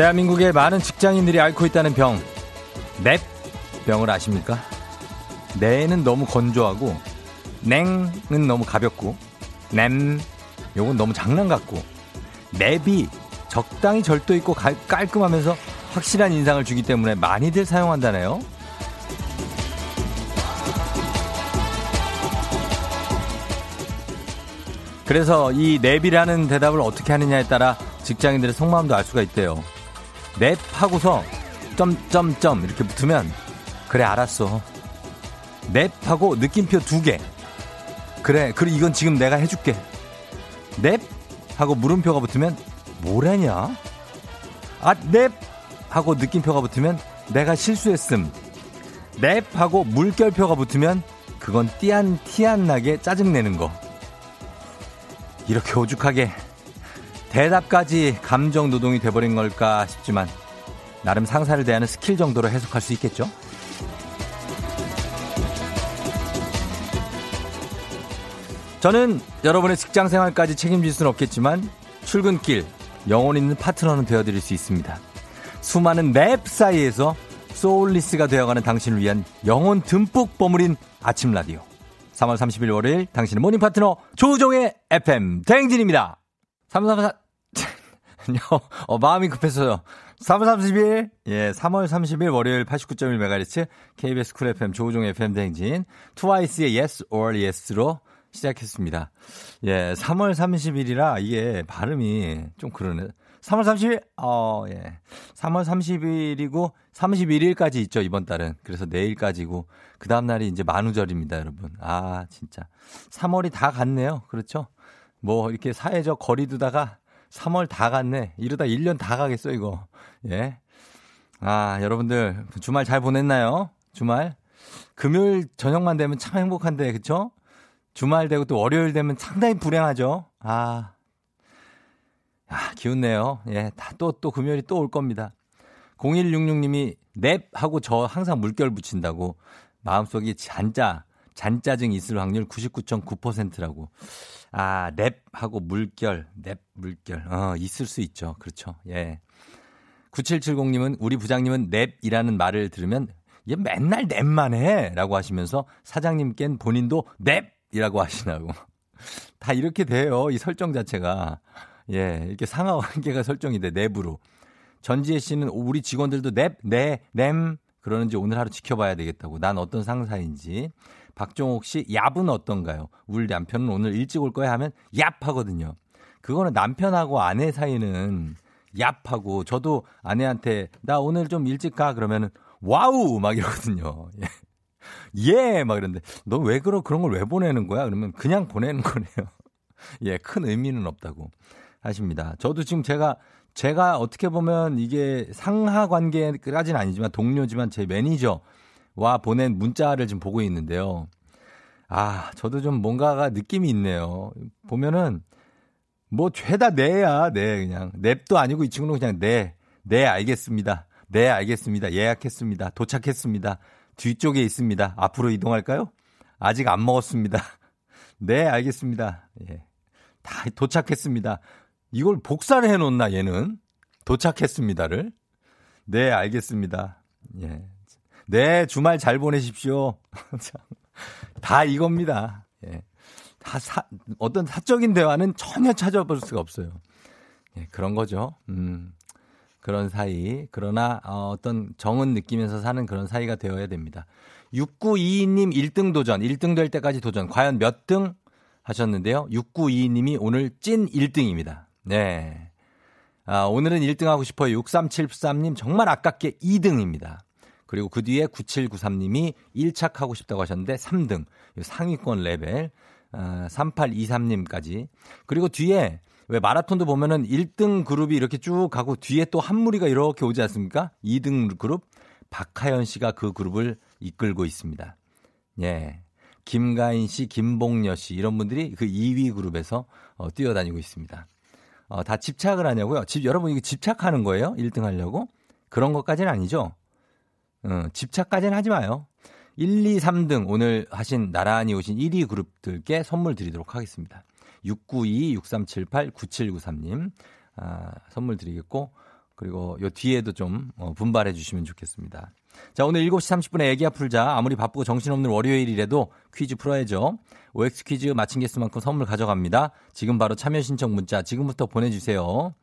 대한민국의 많은 직장인들이 앓고 있다는 병, 넵 병을 아십니까? 네는 너무 건조하고, 냉은 너무 가볍고, 냄, 요건 너무 장난 같고, 넵이 적당히 절도 있고 가, 깔끔하면서 확실한 인상을 주기 때문에 많이들 사용한다네요. 그래서 이 넵이라는 대답을 어떻게 하느냐에 따라 직장인들의 속마음도 알 수가 있대요. 넵 하고서 점점점 이렇게 붙으면 그래 알았어. 넵 하고 느낌표 두 개. 그래 그래 이건 지금 내가 해줄게. 넵 하고 물음표가 붙으면 뭐라냐? 아넵 하고 느낌표가 붙으면 내가 실수했음. 넵 하고 물결표가 붙으면 그건 티 안 티 안 나게 짜증내는 거. 이렇게 오죽하면 대답까지 감정 노동이 돼버린 걸까 싶지만 나름 상사를 대하는 스킬 정도로 해석할 수 있겠죠? 저는 여러분의 직장 생활까지 책임질 수는 없겠지만 출근길 영혼 있는 파트너는 되어드릴 수 있습니다. 수많은 랩 사이에서 soulless가 되어가는 당신을 위한 영혼 듬뿍 버무린 아침 라디오. 3월 30일 월요일 당신의 morning 파트너 조우종의 FM 대행진입니다. 334 어, 마음이 급했어요. 3월 30일, 예, 3월 30일 월요일 89.1MHz KBS 쿨 FM 조우종 FM 대행진 트와이스의 Yes or Yes로 시작했습니다. 예, 3월 30일이라 이게 발음이 좀 그러네. 3월 30일, 어, 예. 3월 30일이고 31일까지 있죠, 이번 달은. 그래서 내일까지고, 그 다음날이 이제 만우절입니다, 여러분. 아, 진짜. 3월이 다 갔네요. 그렇죠? 뭐, 이렇게 사회적 거리 두다가 3월 다 갔네. 이러다 1년 다 가겠어, 이거. 예. 아, 여러분들, 주말 잘 보냈나요? 주말? 금요일 저녁만 되면 참 행복한데, 그쵸? 주말 되고 또 월요일 되면 상당히 불행하죠? 아, 아, 기운내요. 예, 다 또, 또 금요일이 또 올 겁니다. 0166님이 넵 하고 저 항상 물결 붙인다고 마음속에 잔짜, 잔짜증 있을 확률 99.9%라고. 아, 넵 하고 물결, 넵 물결. 어, 있을 수 있죠. 그렇죠. 예. 9770님은 우리 부장님은 넵이라는 말을 들으면 얘 맨날 넵만 해 라고 하시면서 사장님께는 본인도 넵이라고 하시나고. 다 이렇게 돼요. 이 설정 자체가. 예, 이렇게 상하 관계가 설정이 돼, 내부로. 전지혜 씨는 우리 직원들도 넵, 네, 램 그러는지 오늘 하루 지켜봐야 되겠다고. 난 어떤 상사인지. 박종옥 씨, 얍은 어떤가요? 우리 남편은 오늘 일찍 올 거야 하면 얍 하거든요. 그거는 남편하고 아내 사이는 얍 하고 저도 아내한테 나 오늘 좀 일찍 가 그러면은 wow 막 이러거든요. 예. 예, 막 이러는데 너 왜 그러 그런 걸 왜 보내는 거야? 그러면 그냥 보내는 거네요. 예, 큰 의미는 없다고. 하십니다. 저도 지금 제가 제가 어떻게 보면 이게 상하 관계까지는 아니지만 동료지만 제 매니저 와 보낸 문자를 지금 보고 있는데요. 아, 저도 좀 뭔가가 느낌이 있네요. 보면은 뭐 죄다 내야, 네, 그냥. 냅도 아니고 이 친구는 그냥 네, 네, 알겠습니다. 네, 알겠습니다. 예약했습니다. 도착했습니다. 뒤쪽에 있습니다. 앞으로 이동할까요? 아직 안 먹었습니다. 네, 알겠습니다. 예. 다 도착했습니다. 이걸 복사를 해놓나 얘는 도착했습니다를. 네, 알겠습니다. 예. 네, 주말 잘 보내십시오. 다 이겁니다. 예. 다 사, 어떤 사적인 대화는 전혀 찾아볼 수가 없어요. 예, 그런 거죠. 음, 그런 사이. 그러나 어, 어떤 정은 느끼면서 사는 그런 사이가 되어야 됩니다. 6922님 1등 도전, 1등 될 때까지 도전. 과연 몇 등 하셨는데요. 6922님이 오늘 찐 1등입니다. 네. 아, 오늘은 1등 하고 싶어요. 6373님 정말 아깝게 2등입니다. 그리고 그 뒤에 9793님이 1착 하고 싶다고 하셨는데 3등. 상위권 레벨. 아, 3823님까지. 그리고 뒤에 왜 마라톤도 보면은 1등 그룹이 이렇게 쭉 가고 뒤에 또 한 무리가 이렇게 오지 않습니까? 2등 그룹. 박하연 씨가 그 그룹을 이끌고 있습니다. 예. 김가인 씨, 김봉녀 씨 이런 분들이 그 2위 그룹에서 어, 뛰어다니고 있습니다. 어, 다 집착을 하냐고요? 집, 여러분 이거 집착하는 거예요? 1등 하려고? 그런 것까지는 아니죠? 어, 집착까지는 하지 마요. 1, 2, 3등 오늘 하신 나란히 오신 1위 그룹들께 선물 드리도록 하겠습니다. 692-6378-9793님 아, 선물 드리겠고 그리고 요 뒤에도 좀 어, 분발해 주시면 좋겠습니다. 자, 오늘 7시 30분에 애기야 풀자. 아무리 바쁘고 정신없는 월요일이라도 퀴즈 풀어야죠. OX 퀴즈 마친 개수만큼 선물 가져갑니다. 지금 바로 참여 신청 문자 지금부터 보내주세요.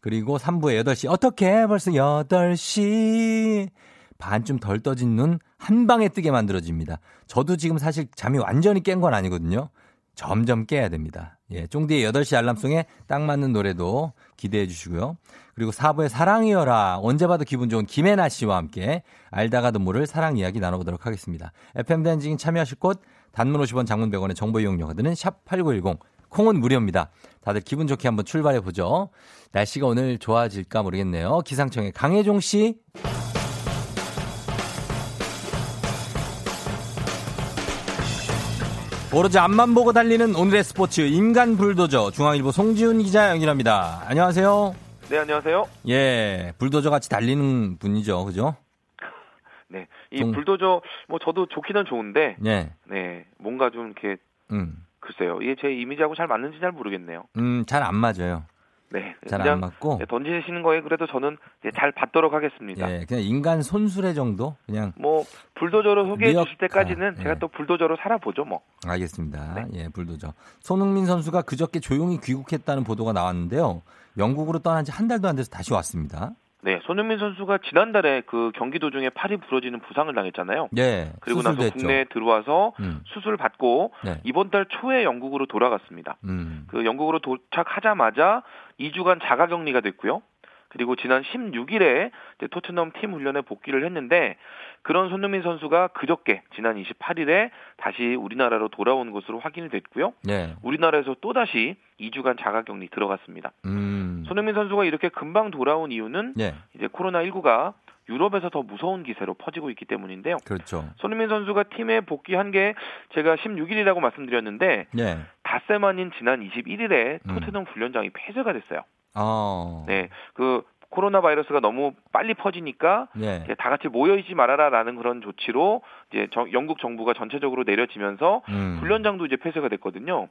그리고 3부에 8시. 어떻게 벌써 8시. 반쯤 덜 떠진 눈 한 방에 뜨게 만들어집니다. 저도 지금 사실 잠이 완전히 깬 건 아니거든요. 점점 깨야 됩니다. 예, 쫑디의 8시 알람송에 딱 맞는 노래도 기대해 주시고요. 그리고 4부의 사랑이여라. 언제 봐도 기분 좋은 김혜나 씨와 함께 알다가도 모를 사랑 이야기 나눠보도록 하겠습니다. FM 댄징 참여하실 곳 단문 50원 장문 100원의 정보 이용료가 드는 샵 8910 콩은 무료입니다. 다들 기분 좋게 한번 출발해 보죠. 날씨가 오늘 좋아질까 모르겠네요. 기상청의 강혜종 씨. 오로지 앞만 보고 달리는 오늘의 스포츠 인간 불도저 중앙일보 송지훈 기자 연결합니다. 안녕하세요. 네, 안녕하세요. 예, 불도저 같이 달리는 분이죠, 그죠? 네, 이 동... 불도저 뭐 저도 좋기는 좋은데, 네, 네, 뭔가 좀 이렇게, 음, 글쎄요, 이게 제 이미지하고 잘 맞는지 잘 모르겠네요. 음, 잘 안 맞아요. 네, 잘안 맞고 던지시는 거에 그래도 저는 잘 받도록 하겠습니다. 예, 그냥 인간 손수레 정도 그냥 뭐 불도저로 소개해 미역... 주실 때까지는 아, 제가 또 불도저로 살아보죠 뭐. 알겠습니다. 네. 예, 불도저. 손흥민 선수가 그저께 조용히 귀국했다는 보도가 나왔는데요. 영국으로 떠난 지 한 달도 안 돼서 다시 왔습니다. 네, 손흥민 선수가 지난달에 그 경기 도중에 팔이 부러지는 부상을 당했잖아요. 네. 그리고 나서 됐죠. 국내에 들어와서 음. 수술 받고 네. 이번 달 초에 영국으로 돌아갔습니다. 음. 그 영국으로 도착하자마자 2주간 자가 격리가 됐고요. 그리고 지난 16일에 토트넘 팀 훈련에 복귀를 했는데 그런 손흥민 선수가 그저께 지난 28일에 다시 우리나라로 돌아온 것으로 확인이 됐고요. 네. 우리나라에서 또 다시 2주간 자가격리 들어갔습니다. 음. 손흥민 선수가 이렇게 금방 돌아온 이유는 네. 이제 코로나 19가 유럽에서 더 무서운 기세로 퍼지고 있기 때문인데요. 그렇죠. 손흥민 선수가 팀에 복귀한 게 제가 16일이라고 말씀드렸는데 네. 닷새 만인 지난 21일에 토트넘 음. 훈련장이 폐쇄가 됐어요. 어. 네, 그 코로나 바이러스가 너무 빨리 퍼지니까 네. 다 같이 모여 있지 말아라라는 그런 조치로 이제 정, 영국 정부가 전체적으로 내려지면서 음. 훈련장도 이제 폐쇄가 됐거든요.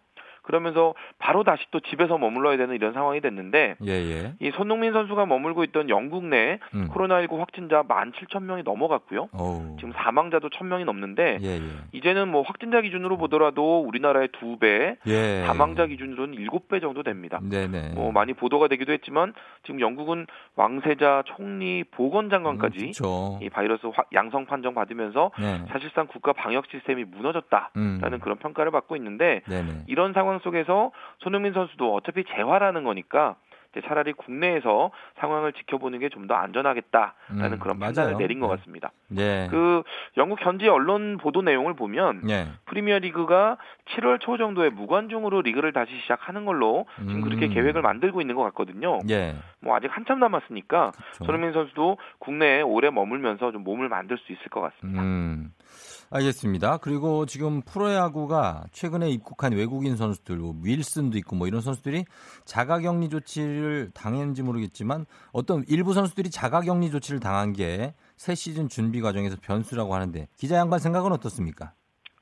그러면서 바로 다시 또 집에서 머물러야 되는 이런 상황이 됐는데 예, 예. 이 손흥민 선수가 머물고 있던 영국 내 음. 코로나19 확진자 17,000명이 넘어갔고요. 오. 지금 사망자도 1,000명이 넘는데 예, 예. 이제는 뭐 확진자 기준으로 보더라도 우리나라의 2배, 예. 사망자 기준으로는 7배 정도 됩니다. 네네. 뭐 많이 보도가 되기도 했지만 지금 영국은 왕세자, 총리, 보건장관까지 음, 그렇죠. 이 바이러스 양성 판정 받으면서 네. 사실상 국가 방역 시스템이 무너졌다라는 음. 그런 평가를 받고 있는데 네네. 이런 상황 속에서 손흥민 선수도 어차피 재활하는 거니까 차라리 국내에서 상황을 지켜보는 게 좀 더 안전하겠다라는 음, 그런 판단을 맞아요. 내린 것 네. 같습니다. 네. 그 영국 현지 언론 보도 내용을 보면 네. 프리미어 리그가 7월 초 정도에 무관중으로 리그를 다시 시작하는 걸로 지금 그렇게 음. 계획을 만들고 있는 것 같거든요. 예. 뭐 아직 한참 남았으니까 그렇죠. 손흥민 선수도 국내에 오래 머물면서 좀 몸을 만들 수 있을 것 같습니다. 음. 알겠습니다. 그리고 지금 프로야구가 최근에 입국한 외국인 선수들, 뭐 윌슨도 있고 뭐 이런 선수들이 자가격리 조치를 당했는지 모르겠지만 어떤 일부 선수들이 자가격리 조치를 당한 게 새 시즌 준비 과정에서 변수라고 하는데 기자 양반 생각은 어떻습니까?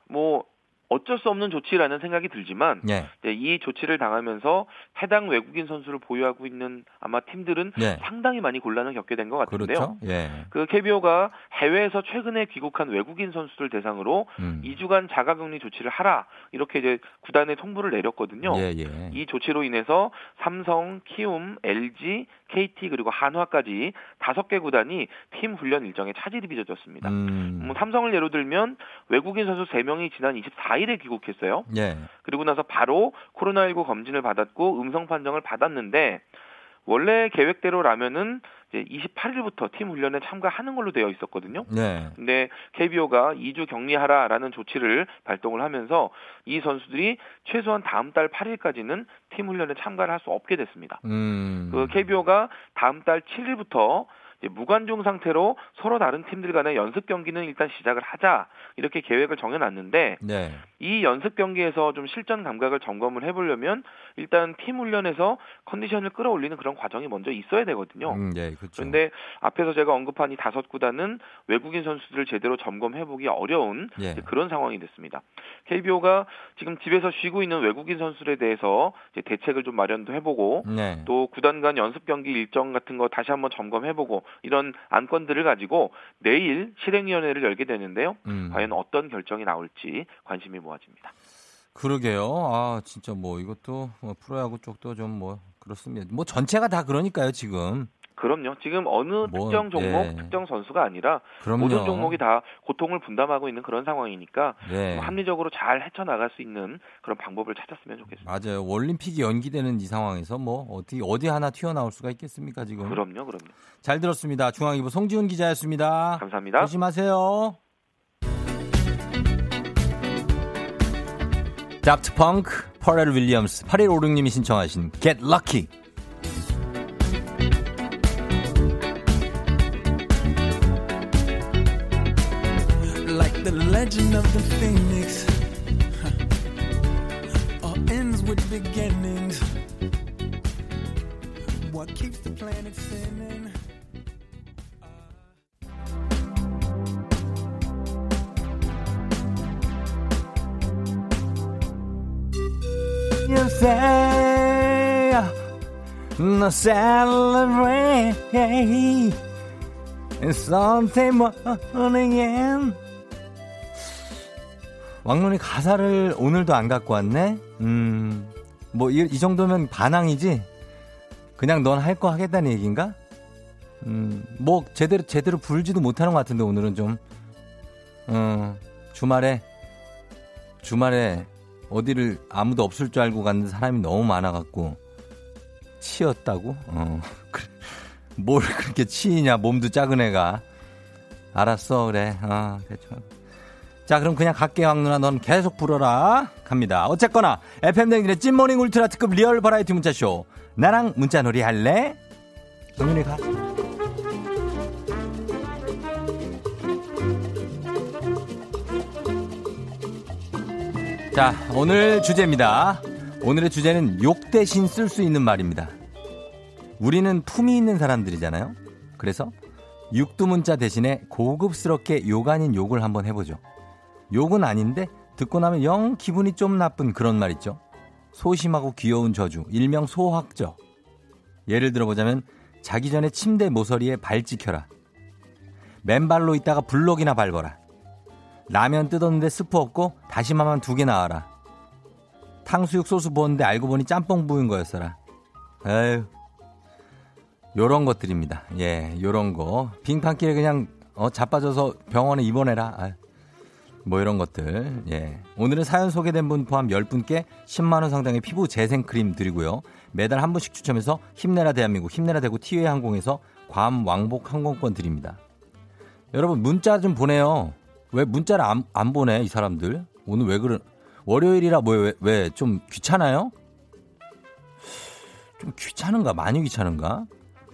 뭐 어쩔 수 없는 조치라는 생각이 들지만 네. 이제 이 조치를 당하면서 해당 외국인 선수를 보유하고 있는 아마 팀들은 네. 상당히 많이 곤란을 겪게 된 것 같은데요. 그렇죠. 예. 그 KBO가 해외에서 최근에 귀국한 외국인 선수들 대상으로 음. 2주간 자가격리 조치를 하라 이렇게 이제 구단에 통보를 내렸거든요. 예, 예. 이 조치로 인해서 삼성, 키움, LG, KT 그리고 한화까지 다섯 개 구단이 팀 훈련 일정에 차질이 빚어졌습니다. 음. 뭐 삼성을 예로 들면 외국인 선수 3명이 지난 24일에 귀국했어요. 예. 그리고 나서 바로 코로나19 검진을 받았고 음성 판정을 받았는데 원래 계획대로라면은 이제 28일부터 팀 훈련에 참가하는 걸로 되어 있었거든요. 네. 근데 KBO가 2주 격리하라라는 조치를 발동을 하면서 이 선수들이 최소한 다음 달 8일까지는 팀 훈련에 참가를 할 수 없게 됐습니다. 음. 그 KBO가 다음 달 7일부터 무관중 상태로 서로 다른 팀들 간의 연습 경기는 일단 시작을 하자 이렇게 계획을 정해놨는데 네. 이 연습 경기에서 좀 실전 감각을 점검을 해보려면 일단 팀 훈련에서 컨디션을 끌어올리는 그런 과정이 먼저 있어야 되거든요. 음, 네, 그렇죠. 그런데 앞에서 제가 언급한 이 다섯 구단은 외국인 선수들을 제대로 점검해보기 어려운 예. 그런 상황이 됐습니다. KBO가 지금 집에서 쉬고 있는 외국인 선수들에 대해서 대책을 좀 마련도 해보고 네. 또 구단 간 연습 경기 일정 같은 거 다시 한번 점검해보고 이런 안건들을 가지고 내일 실행위원회를 열게 되는데요. 음. 과연 어떤 결정이 나올지 관심이 모아집니다. 그러게요. 아, 진짜 뭐 이것도 뭐 프로야구 쪽도 좀 뭐 그렇습니다. 뭐 전체가 다 그러니까요, 지금. 그럼요. 지금 어느 뭐, 특정 종목, 예. 특정 선수가 아니라 그럼요. 모든 종목이 다 고통을 분담하고 있는 그런 상황이니까 네. 뭐 합리적으로 잘 헤쳐나갈 수 있는 그런 방법을 찾았으면 좋겠습니다. 맞아요. 올림픽이 연기되는 이 상황에서 뭐 어떻게 어디 하나 튀어나올 수가 있겠습니까, 지금? 그럼요, 그럼요. 잘 들었습니다. 중앙일보 송지훈 기자였습니다. 감사합니다. 조심하세요. 닥터 펑크, 퍼렐 윌리엄스, 8156님이 신청하신 Get Lucky. Of the phoenix all ends with beginnings. What keeps the planet spinning? Uh, you say, no celebrate. It's Sunday morning. 왕눈이 가사를 오늘도 안 갖고 왔네? 음, 뭐, 이, 이 정도면 반항이지? 그냥 넌 할 거 하겠다는 얘기인가? 음, 뭐, 제대로, 제대로 불지도 못하는 것 같은데, 오늘은 좀. 어, 주말에, 주말에 어디를 아무도 없을 줄 알고 갔는 사람이 너무 많아갖고, 치였다고? 어. 뭘 그렇게 치이냐, 몸도 작은 애가. 알았어, 그래. 어, 대충. 자, 그럼 그냥 갈게, 왕 누나. 넌 계속 불어라. 갑니다. 어쨌거나, FM대행진의 찐morning 울트라 특급 real variety 문자쇼. 나랑 문자놀이 할래? 정윤이 가. 자, 오늘 주제입니다. 오늘의 주제는 욕 대신 쓸 수 있는 말입니다. 우리는 품이 있는 사람들이잖아요. 그래서 육두문자 대신에 고급스럽게 욕 아닌 욕을 한번 해보죠. 욕은 아닌데 듣고 나면 영 기분이 좀 나쁜 그런 말 있죠. 소심하고 귀여운 저주, 일명 소확저. 예를 들어보자면 자기 전에 침대 모서리에 발 찍혀라. 맨발로 있다가 블록이나 밟아라. 라면 뜯었는데 스프 없고 다시마만 두 개 나와라. 탕수육 소스 부었는데 알고 보니 짬뽕 부은 거였어라. 에휴. 요런 것들입니다. 예, 요런 거. 빙판길에 그냥 어, 자빠져서 병원에 입원해라. 아유. 뭐 이런 것들. 예. 오늘은 사연 소개된 분 포함 10분께 10만원 상당의 피부 재생 크림 드리고요. 매달 한 분씩 추첨해서 힘내라 대한민국, 힘내라 대구 티웨이 항공에서 괌 왕복 항공권 드립니다. 여러분, 문자 좀 보내요. 왜 문자를 안, 안 보내, 이 사람들? 오늘 왜 그런, 월요일이라 뭐, 왜, 왜, 좀 귀찮아요? 좀 귀찮은가? 많이 귀찮은가?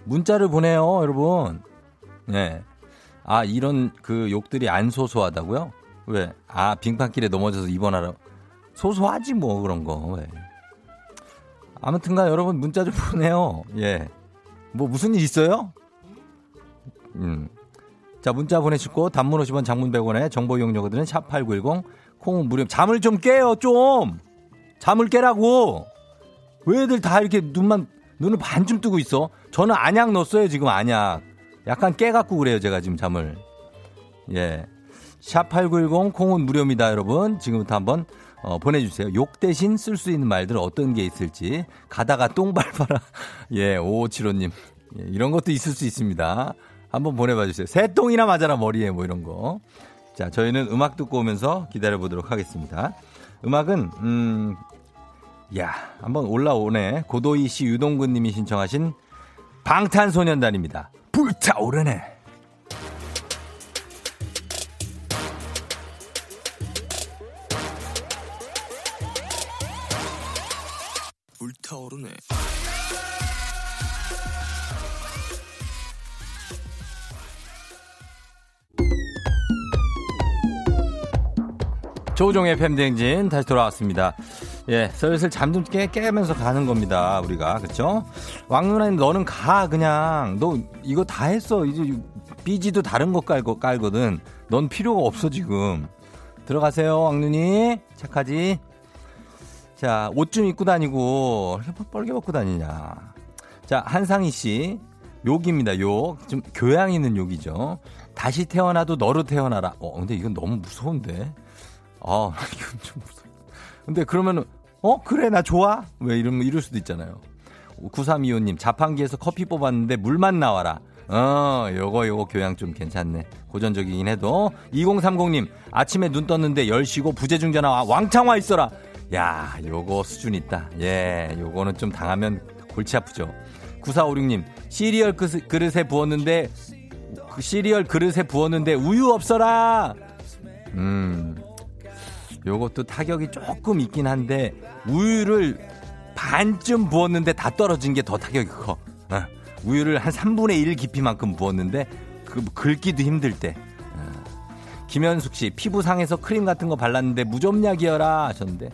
문자를 보내요, 여러분. 예. 아, 이런 그 욕들이 안 소소하다고요? 왜? 아, 빙판길에 넘어져서 입원하라. 소소하지 뭐 그런 거. 왜? 아무튼가 여러분 문자 좀 보내요. 예. 뭐 무슨 일 있어요? 음. 자, 문자 보내시고 단문 50원 장문 100원에 정보 이용료들은 샵8910 콩 무료. 잠을 좀 깨요, 좀. 잠을 깨라고. 왜들 다 이렇게 눈만 눈을 반쯤 뜨고 있어? 저는 안약 넣었어요, 지금 안약. 약간 깨 갖고 그래요, 제가 지금 잠을. 예. 샵8910 콩은 무료입니다, 여러분. 지금부터 한번 어, 보내주세요. 욕 대신 쓸 수 있는 말들 어떤 게 있을지. 가다가 똥 밟아라. 예, 5575님. 예, 이런 것도 있을 수 있습니다. 한번 보내봐 주세요. 새똥이나 맞아라, 머리에 뭐 이런 거. 자, 저희는 음악 듣고 오면서 기다려 보도록 하겠습니다. 음악은, 음, 야, 한번 올라오네. 고도희 씨, 유동근 님이 신청하신 방탄소년단입니다. 불타오르네 조종의 팬댕진 다시 돌아왔습니다. 예, 슬슬 잠좀 깨면서 가는 겁니다. 우리가 그렇죠? 왕누나님 너는 가 그냥 너 이거 다 했어. 이제 삐지도 다른 거 깔고 깔거든. 넌 필요가 없어 지금. 들어가세요 왕눈이 착하지. 자, 옷 좀 입고 다니고 이렇게 뻘게 벗고 다니냐. 자, 한상희 씨. 욕입니다, 욕. 좀 교양 있는 욕이죠. 다시 태어나도 너로 태어나라. 어, 근데 이건 너무 무서운데. 아, 이건 좀 무서워. 근데 그러면은, 어? 그래, 나 좋아? 왜 이러면 이럴 수도 있잖아요. 9325님, 자판기에서 커피 뽑았는데 물만 나와라. 어, 요거, 요거 교양 좀 괜찮네. 고전적이긴 해도. 2030님, 아침에 눈 떴는데 10시고 부재중 전화 왕창 와 있어라. 야, 요거 수준 있다. 예, 요거는 좀 당하면 골치 아프죠. 9456님, 시리얼 그릇에 부었는데, 그 시리얼 그릇에 부었는데 우유 없어라! 음, 요것도 타격이 조금 있긴 한데, 우유를 반쯤 부었는데 다 떨어진 게 더 타격이 커. 어, 우유를 한 3분의 1 깊이만큼 부었는데, 그, 긁기도 힘들 때. 어. 김현숙 씨, 피부 재생 크림 같은 거 발랐는데 무좀약이어라 하셨는데,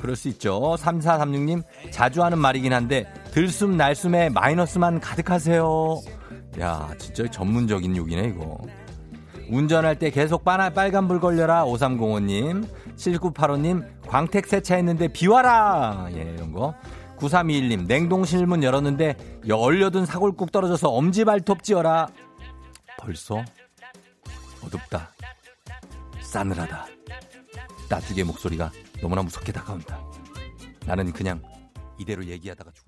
그럴 수 있죠. 3436님, 자주 하는 말이긴 한데, 들숨 날숨에 마이너스만 가득하세요. 야, 진짜 전문적인 욕이네, 이거. 운전할 때 계속 빨, 빨간불 걸려라. 5305님. 7985님, 광택 세차했는데 비와라. 예, 이런 거. 9321님, 냉동실 문 열었는데 얼려둔 사골국 떨어져서 엄지 발톱 찌어라. 벌써 어둡다. 싸늘하다. 따뜻의 목소리가 너무나 무섭게 다가온다. 나는 그냥 이대로 얘기하다가 죽을래.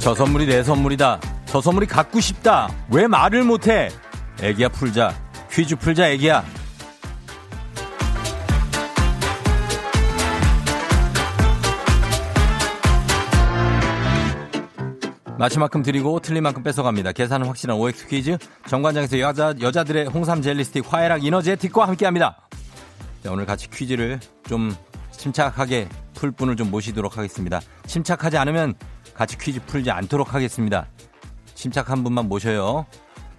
저 선물이 내 선물이다. 저 선물이 갖고 싶다. 왜 말을 못해? 애기야 풀자. 퀴즈 풀자 애기야. 맞힌 만큼 드리고 틀린 만큼 뺏어갑니다. 계산은 확실한 OX 퀴즈. 정관장에서 여자, 여자들의 홍삼 젤리 스틱 화애락 이너제틱과 함께합니다. 자, 오늘 같이 퀴즈를 좀 침착하게 풀 분을 좀 모시도록 하겠습니다. 침착하지 않으면 같이 퀴즈 풀지 않도록 하겠습니다. 침착한 분만 모셔요.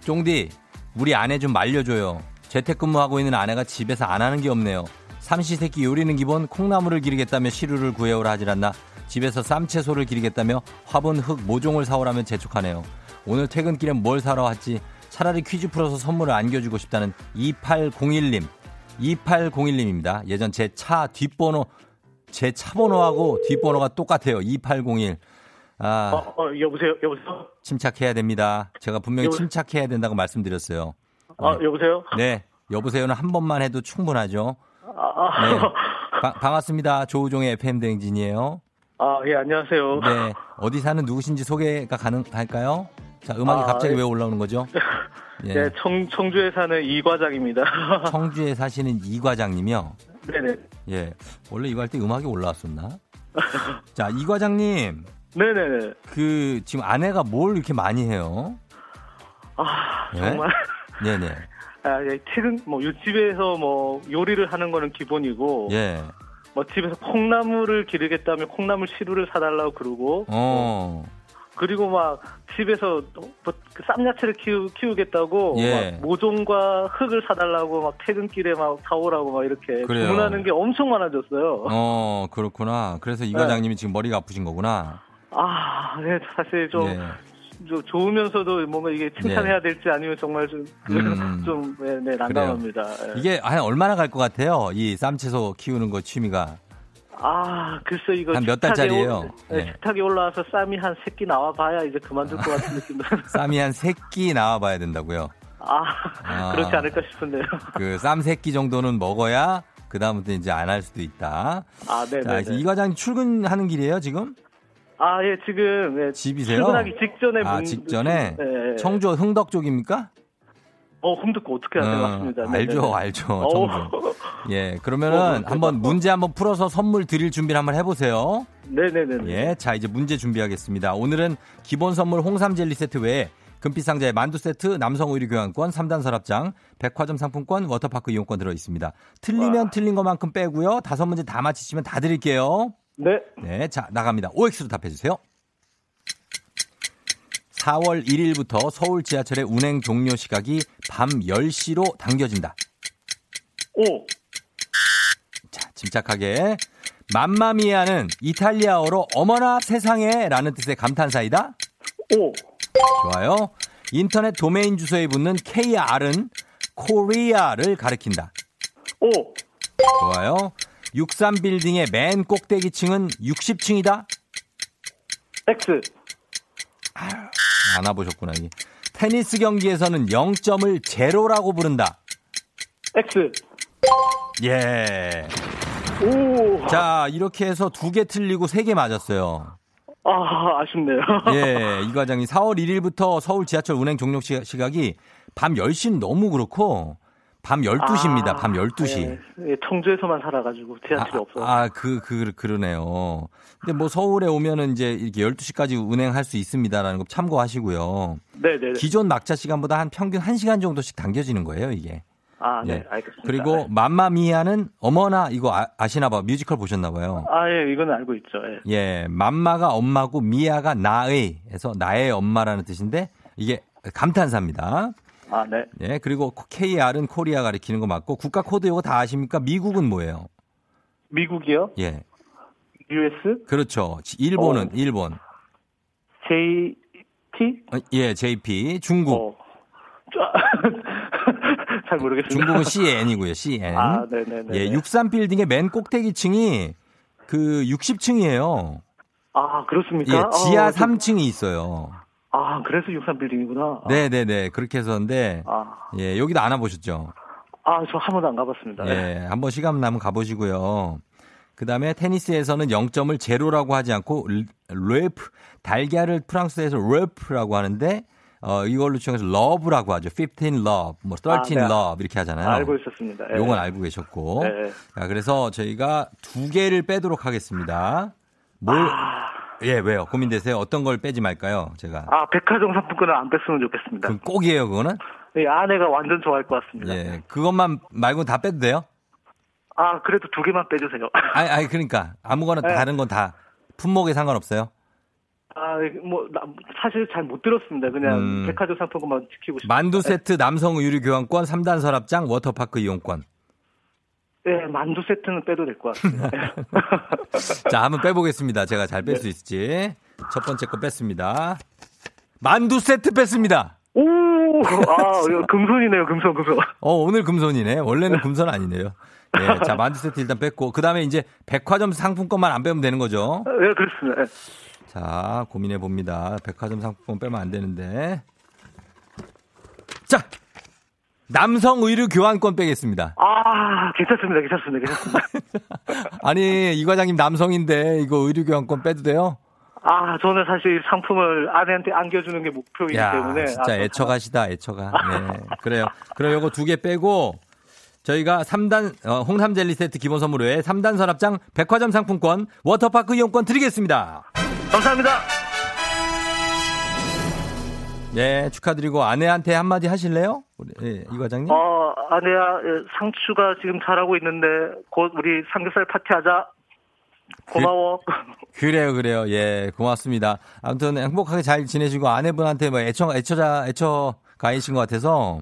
쫑디, 우리 아내 좀 말려줘요. 재택근무하고 있는 아내가 집에서 안 하는 게 없네요. 삼시세끼 요리는 기본 콩나물을 기르겠다며 시루를 구해오라 하질 않나 집에서 쌈채소를 기르겠다며 화분 흙 모종을 사오라면 재촉하네요. 오늘 퇴근길엔 뭘 사러 왔지? 차라리 퀴즈 풀어서 선물을 안겨주고 싶다는 2801님. 2801님입니다. 예전 제 차 뒷번호, 제 차 번호하고 뒷번호가 똑같아요. 2801. 아. 어, 어, 여보세요? 여보세요? 침착해야 됩니다. 제가 분명히 여보... 침착해야 된다고 말씀드렸어요. 아, 네. 여보세요? 네. 여보세요는 한 번만 해도 충분하죠. 아, 아. 네. 바, 반갑습니다. 조우종의 FM대행진이에요. 아, 예, 안녕하세요. 네. 어디 사는 누구신지 소개가 가능할까요? 자, 음악이 아, 갑자기 예. 왜 올라오는 거죠? 예. 네, 청, 청주에 사는 이 과장입니다. 청주에 사시는 이 과장님이요? 네네. 예. 원래 이거 할 때 음악이 올라왔었나? 자, 이 과장님. 네네네. 그, 지금 아내가 뭘 이렇게 많이 해요? 아, 네? 정말. 네네. 아, 예, 퇴근, 뭐, 집에서 뭐, 요리를 하는 거는 기본이고. 예. 뭐, 집에서 콩나물을 기르겠다면 콩나물 시루를 사달라고 그러고. 어. 그리고 막, 집에서 뭐, 그 쌈야채를 키우, 키우겠다고. 예. 막 모종과 흙을 사달라고 막 퇴근길에 막 사오라고 막 이렇게. 그래요. 주문하는 게 엄청 많아졌어요. 어, 그렇구나. 그래서 이 과장님이 지금 머리가 아프신 거구나. 아, 네, 사실 좀. 예. 좀 좋으면서도 뭔가 이게 칭찬해야 될지 아니면 정말 좀, 음. 좀, 네, 네 난감합니다. 예. 이게 한 얼마나 갈 것 같아요? 이 쌈채소 키우는 거 취미가. 아, 글쎄 이거 한 몇 달짜리예요? 올- 네, 네. 식탁에 올라와서 쌈이 한세끼 나와 봐야 이제 그만둘 것 같은 느낌도. 쌈이 한세끼 나와 봐야 된다고요. 아, 아. 그렇지 않을까 싶은데요. 그쌈세끼 정도는 먹어야 그 다음부터 이제 안 할 수도 있다. 아, 네, 자, 네. 이 과장 출근하는 길이에요 지금? 아, 예, 지금 예, 집이세요? 출근하기 직전에 아 문- 직전에 네, 네. 청주 흥덕 쪽입니까? 어, 홍듣고 어떻게 돼요? 어, 맞습니다. 네, 알죠, 네, 네. 알죠. 어우. 청주. 예, 어, 그러면은 대박. 한번 문제 한번 풀어서 선물 드릴 준비를 한번 해보세요. 네네네. 예, 자 이제 문제 준비하겠습니다. 오늘은 기본 선물 홍삼 젤리 세트 외에 금빛 상자에 만두 세트, 남성 의류 교환권, 3단 서랍장, 백화점 상품권, 워터파크 이용권 들어 있습니다. 틀리면 틀린 것만큼 빼고요. 다섯 문제 다 맞히시면 다 드릴게요. 네. 네, 자 나갑니다. OX로 답해 주세요. 4월 1일부터 서울 지하철의 운행 종료 시각이 밤 10시로 당겨진다. 오. 자, 침착하게. 맘마미아는 이탈리아어로 어머나 세상에 라는 뜻의 감탄사이다. 오. 좋아요. 인터넷 도메인 주소에 붙는 KR은 코리아를 가리킨다. 오. 좋아요. 63빌딩의 맨 꼭대기 층은 60층이다. X. 안 와보셨구나. 테니스 경기에서는 0점을 제로라고 부른다. X. 예. 오. 자, 이렇게 해서 두 개 틀리고 세 개 맞았어요. 아, 아쉽네요. 예, 이 과장이 4월 1일부터 서울 지하철 운행 종료 시- 시각이 밤 10시는 너무 그렇고 밤 12시입니다. 밤 12시. 예, 예, 청주에서만 살아가지고 지하철이 없어. 아, 그, 그, 그러네요. 근데 뭐 서울에 오면은 이제 이렇게 12시까지 운행할 수 있습니다라는 거 참고하시고요. 네네. 기존 낙차 시간보다 한 평균 1시간 정도씩 당겨지는 거예요, 이게. 아, 네, 예. 알겠습니다. 그리고 맘마미아는 어머나 이거 아, 시나 봐. 뮤지컬 보셨나 봐요. 아, 예, 이거는 알고 있죠. 예. 예, 맘마가 엄마고 미아가 나의 해서 나의 엄마라는 뜻인데 이게 감탄사입니다. 아, 네. 예, 그리고 KR은 코리아 가리키는 거 맞고 국가 코드 이거 다 아십니까? 미국은 뭐예요? 미국이요? 예. US? 그렇죠. 일본은 어. 일본. JT? 어, 예, JP. 중국. 어. 짜- 잘 모르겠습니다. 중국은 CN이고요. CN. 아, 네네네. 예, 63 빌딩의 맨 꼭대기 층이 그 60층이에요. 아, 그렇습니까? 예, 지하 어, 좀- 3층이 있어요. 아, 그래서 63빌딩이구나. 네, 네, 네. 그렇게 해서인데 아, 예, 여기도 안 와보셨죠? 아, 저 한 번도 안 가봤습니다. 예, 한번 시간 나면 가보시고요. 그 다음에 테니스에서는 0점을 제로라고 하지 않고 l'œuf, 달걀을 프랑스에서 l'œuf라고 하는데 어, 이걸로 추정해서 love라고 하죠. 15 love, 뭐 30 아, 네. love 이렇게 하잖아요. 알고 있었습니다. 예. 요건 알고 계셨고. 네. 자, 그래서 저희가 두 개를 빼도록 하겠습니다. 뭘, 아, 예, 왜요? 고민되세요? 어떤 걸 빼지 말까요? 제가. 아, 백화점 상품권을 안 뺐으면 좋겠습니다. 그럼 꼭이에요, 그거는? 예, 아내가 완전 좋아할 것 같습니다. 예. 그것만 말고 다 빼도 돼요? 아, 그래도 두 개만 빼주세요. 아니, 아니, 그러니까. 아무거나 네. 다른 건 다 품목에 상관없어요? 아, 뭐, 나, 사실 잘 못 들었습니다. 그냥 음. 백화점 상품권만 지키고 싶습니다. 만두 세트 남성 의류 교환권 3단 서랍장 워터파크 이용권. 예, 만두 세트는 빼도 될 것 같습니다. 자, 한번 빼보겠습니다. 제가 잘 뺄수 있을지. 첫 번째 거 뺐습니다. 만두 세트 뺐습니다. 오, 아, 금손이네요, 금손, 금손. 어, 오늘 금손이네. 원래는 금손 아니네요. 예, 자, 만두 세트 일단 뺐고. 그 다음에 이제 백화점 상품권만 안 빼면 되는 거죠. 예, 그렇습니다. 예. 자, 고민해 봅니다. 백화점 상품권 빼면 안 되는데. 자, 남성 의류 교환권 빼겠습니다. 아, 괜찮습니다, 괜찮습니다, 괜찮습니다. 아니, 이 과장님 남성인데 이거 의류 교환권 빼도 돼요? 아, 저는 사실 상품을 아내한테 안겨주는 게 목표이기 야, 때문에. 진짜 아, 애처가시다, 애처가. 네, 그래요. 그럼 요거 두 개 빼고 저희가 3단 어, 홍삼 젤리 세트 기본 선물 외에 3단 서랍장 백화점 상품권 워터파크 이용권 드리겠습니다. 감사합니다. 예, 축하드리고 아내한테 한마디 하실래요? 우리, 예, 이 과장님? 어, 아내야, 예, 상추가 지금 잘하고 있는데, 곧 우리 삼겹살 파티하자. 고마워. 그 래요, 그래요. 예, 고맙습니다. 아무튼 행복하게 잘 지내시고 아내분한테 뭐 애처, 애처자, 애처가이신 것 같아서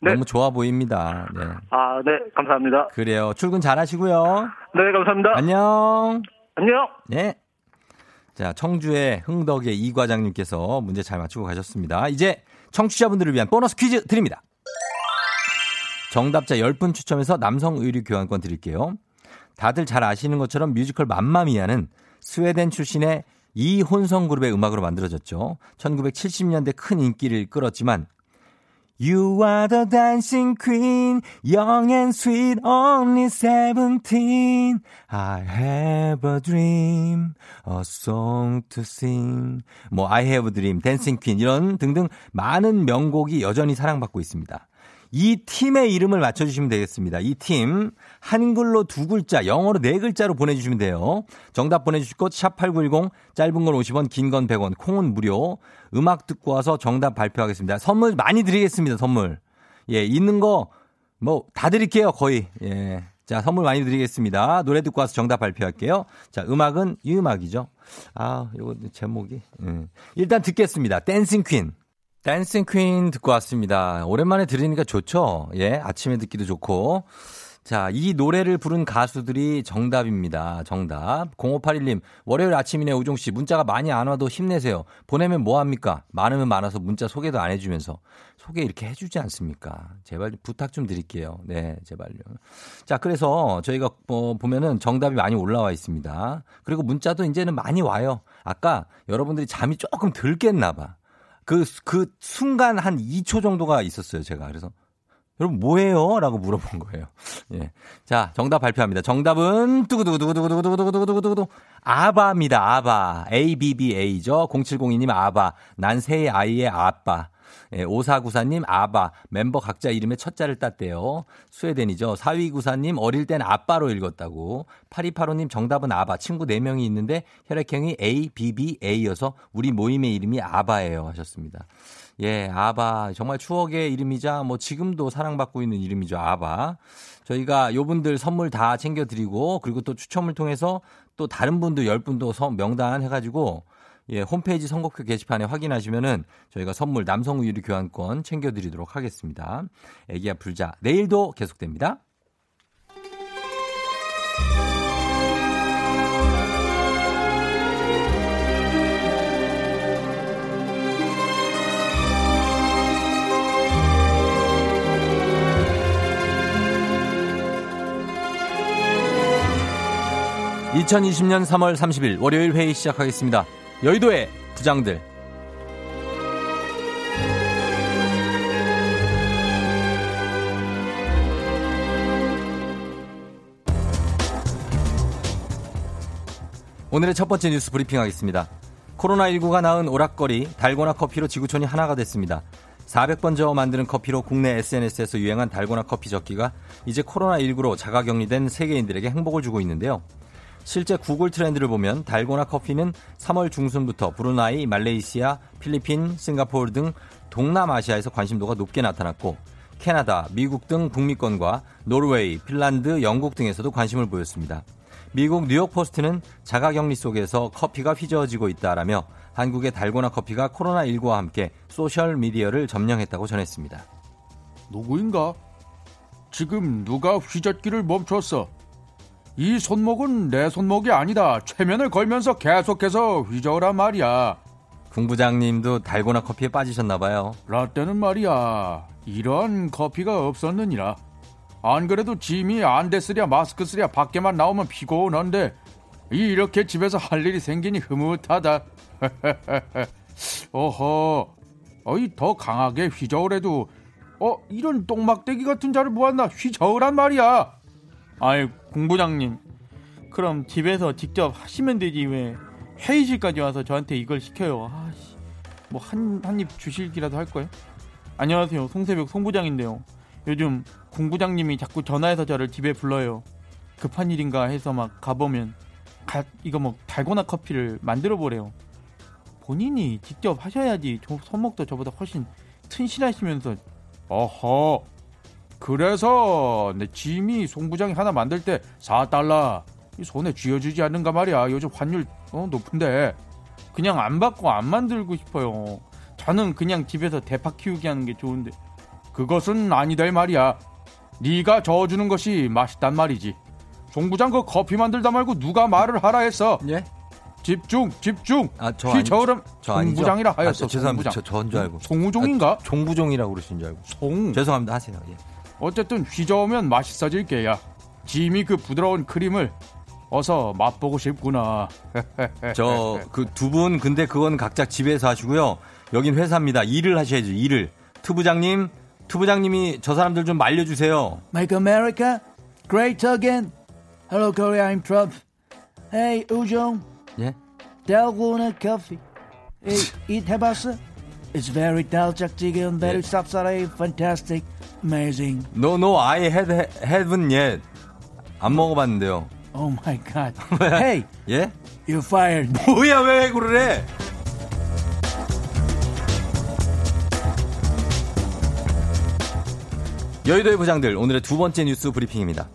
네. 너무 좋아 보입니다. 네. 아, 네, 감사합니다. 그래요. 출근 잘 하시고요. 네, 감사합니다. 안녕. 안녕. 네. 자, 청주의 흥덕의 이 과장님께서 문제 잘 맞추고 가셨습니다. 이제 청취자분들을 위한 보너스 퀴즈 드립니다. 정답자 10분 추첨해서 남성 의류 교환권 드릴게요. 다들 잘 아시는 것처럼 뮤지컬 맘마미아는 스웨덴 출신의 이혼성 그룹의 음악으로 만들어졌죠. 1970년대 큰 인기를 끌었지만 You are the dancing queen, young and sweet, only seventeen. I have a dream, a song to sing. 뭐 I have a dream, dancing queen 이런 등등 많은 명곡이 여전히 사랑받고 있습니다. 이 팀의 이름을 맞춰주시면 되겠습니다. 이 팀, 한글로 두 글자, 영어로 네 글자로 보내주시면 돼요. 정답 보내주실 곳, 샵8910, 짧은 건 50원, 긴 건 100원, 콩은 무료. 음악 듣고 와서 정답 발표하겠습니다. 선물 많이 드리겠습니다, 선물. 예, 있는 거, 뭐, 다 드릴게요, 거의. 예. 자, 선물 많이 드리겠습니다. 노래 듣고 와서 정답 발표할게요. 자, 음악은 이 음악이죠. 아, 요거 제목이. 음. 일단 듣겠습니다. Dancing Queen. Dancing Queen 듣고 왔습니다. 오랜만에 들으니까 좋죠? 예, 아침에 듣기도 좋고. 자, 이 노래를 부른 가수들이 정답입니다. 정답. 0581님, 월요일 아침이네, 우종씨. 문자가 많이 안 와도 힘내세요. 보내면 뭐합니까? 많으면 많아서 문자 소개도 안 해주면서. 소개 이렇게 해주지 않습니까? 제발 부탁 좀 드릴게요. 네, 제발요. 자, 그래서 저희가 뭐 보면은 정답이 많이 올라와 있습니다. 그리고 문자도 이제는 많이 와요. 아까 여러분들이 잠이 조금 덜 깼나 봐. 그, 그 순간 한 2초 정도가 있었어요, 제가. 그래서 여러분 뭐예요? 라고 물어본 거예요. 예. 자, 정답 발표합니다. 정답은 두구두구두구두구두구두구두구두구두구 아바입니다. 아바. ABBA죠. 0702님 아바. 난 새 아이의 아빠. 예, 5494님 아바. 멤버 각자 이름에 첫자를 땄대요. 스웨덴이죠. 4294님 어릴 땐 아빠로 읽었다고. 8285님 정답은 아바. 친구 4명이 있는데 혈액형이 ABBA여서 우리 모임의 이름이 아바예요 하셨습니다. 예, 아바. 정말 추억의 이름이자 뭐 지금도 사랑받고 있는 이름이죠. 아바. 저희가 요분들 선물 다 챙겨드리고 그리고 또 추첨을 통해서 또 다른 분도 10분도 명단 해가지고 예, 홈페이지 선곡표 게시판에 확인하시면은 저희가 선물 남성 우유리 교환권 챙겨드리도록 하겠습니다. 애기야 불자. 내일도 계속됩니다. (2020년 3월 30일) 월요일 회의 시작하겠습니다. 여의도의 부장들. 오늘의 첫 번째 뉴스 브리핑 하겠습니다. 코로나19가 낳은 오락거리 달고나 커피로 지구촌이 하나가 됐습니다. 400번 저어 만드는 커피로 국내 SNS에서 유행한 달고나 커피 적기가 이제 코로나19로 자가격리된 세계인들에게 행복을 주고 있는데요. 실제 구글 트렌드를 보면 달고나 커피는 3월 중순부터 브루나이, 말레이시아, 필리핀, 싱가포르 등 동남아시아에서 관심도가 높게 나타났고 캐나다, 미국 등 북미권과 노르웨이, 핀란드, 영국 등에서도 관심을 보였습니다. 미국 뉴욕 포스트는 자가격리 속에서 커피가 휘저어지고 있다라며 한국의 달고나 커피가 코로나19와 함께 소셜 미디어를 점령했다고 전했습니다. 누구인가? 지금 누가 휘젓기를 멈췄어? 이 손목은 내 손목이 아니다. 최면을 걸면서 계속해서 휘저으란 말이야. 궁부장님도 달고나 커피에 빠지셨나봐요. 라떼는 말이야. 이런 커피가 없었느니라. 안 그래도 짐이 안 됐으랴 마스크 쓰랴 밖에만 나오면 피곤한데 이렇게 집에서 할 일이 생기니 흐뭇하다. 어허. 어이 더 강하게 휘저으래도 어 이런 똥막대기 같은 자를 모았나 휘저으란 말이야. 아이 공부장님. 그럼 집에서 직접 하시면 되지 왜 회의실까지 와서 저한테 이걸 시켜요. 아씨. 뭐 한 한 입 주실기라도 할 거예요? 안녕하세요. 송새벽 송부장인데요. 요즘 공부장님이 자꾸 전화해서 저를 집에 불러요. 급한 일인가 해서 막 가보면 가, 이거 뭐 달고나 커피를 만들어 보래요. 본인이 직접 하셔야지 저 손목도 저보다 훨씬 튼실하시면서. 어허 그래서 내 짐이 송 부장이 하나 만들 때 4달러 이 손에 쥐어주지 않는가 말이야. 요즘 환율 어, 높은데 그냥 안 받고 안 만들고 싶어요. 저는 그냥 집에서 대파 키우기 하는 게 좋은데 그것은 아니다 이 말이야. 네가 저어주는 것이 맛있단 말이지. 송 부장 그 커피 만들다 말고 누가 말을 하라 했어. 예? 집중, 집중. 아, 저키 저으름? 송부장이라 하였어. 아, 저, 죄송합니다. 송부장. 저, 저인 줄 알고. 송우종인가? 아, 종부종이라고 그러신 줄 알고. 송. 죄송합니다. 하세요. 예. 어쨌든 휘저으면 맛있어질 게야. 짐이 그 부드러운 크림을 어서 맛보고 싶구나. 저 그 두 분 근데 그건 각자 집에서 하시고요. 여긴 회사입니다. 일을 하셔야죠. 일을. 투부장님, 투부장님이 저 사람들 좀 말려 주세요. Make America great again. Hello Korea, I'm Trump. Hey 우종, 예? 달고나 커피. Hey, 이 해봤어? It's very 달짝지근, very 예. 쌉싸래, fantastic, amazing. No, no, I had haven't yet. 안 먹어봤는데요. Oh my god. hey, 예? you're fired. 뭐야 왜 그래? 여의도의 부장들 오늘의 두 번째 뉴스 브리핑입니다.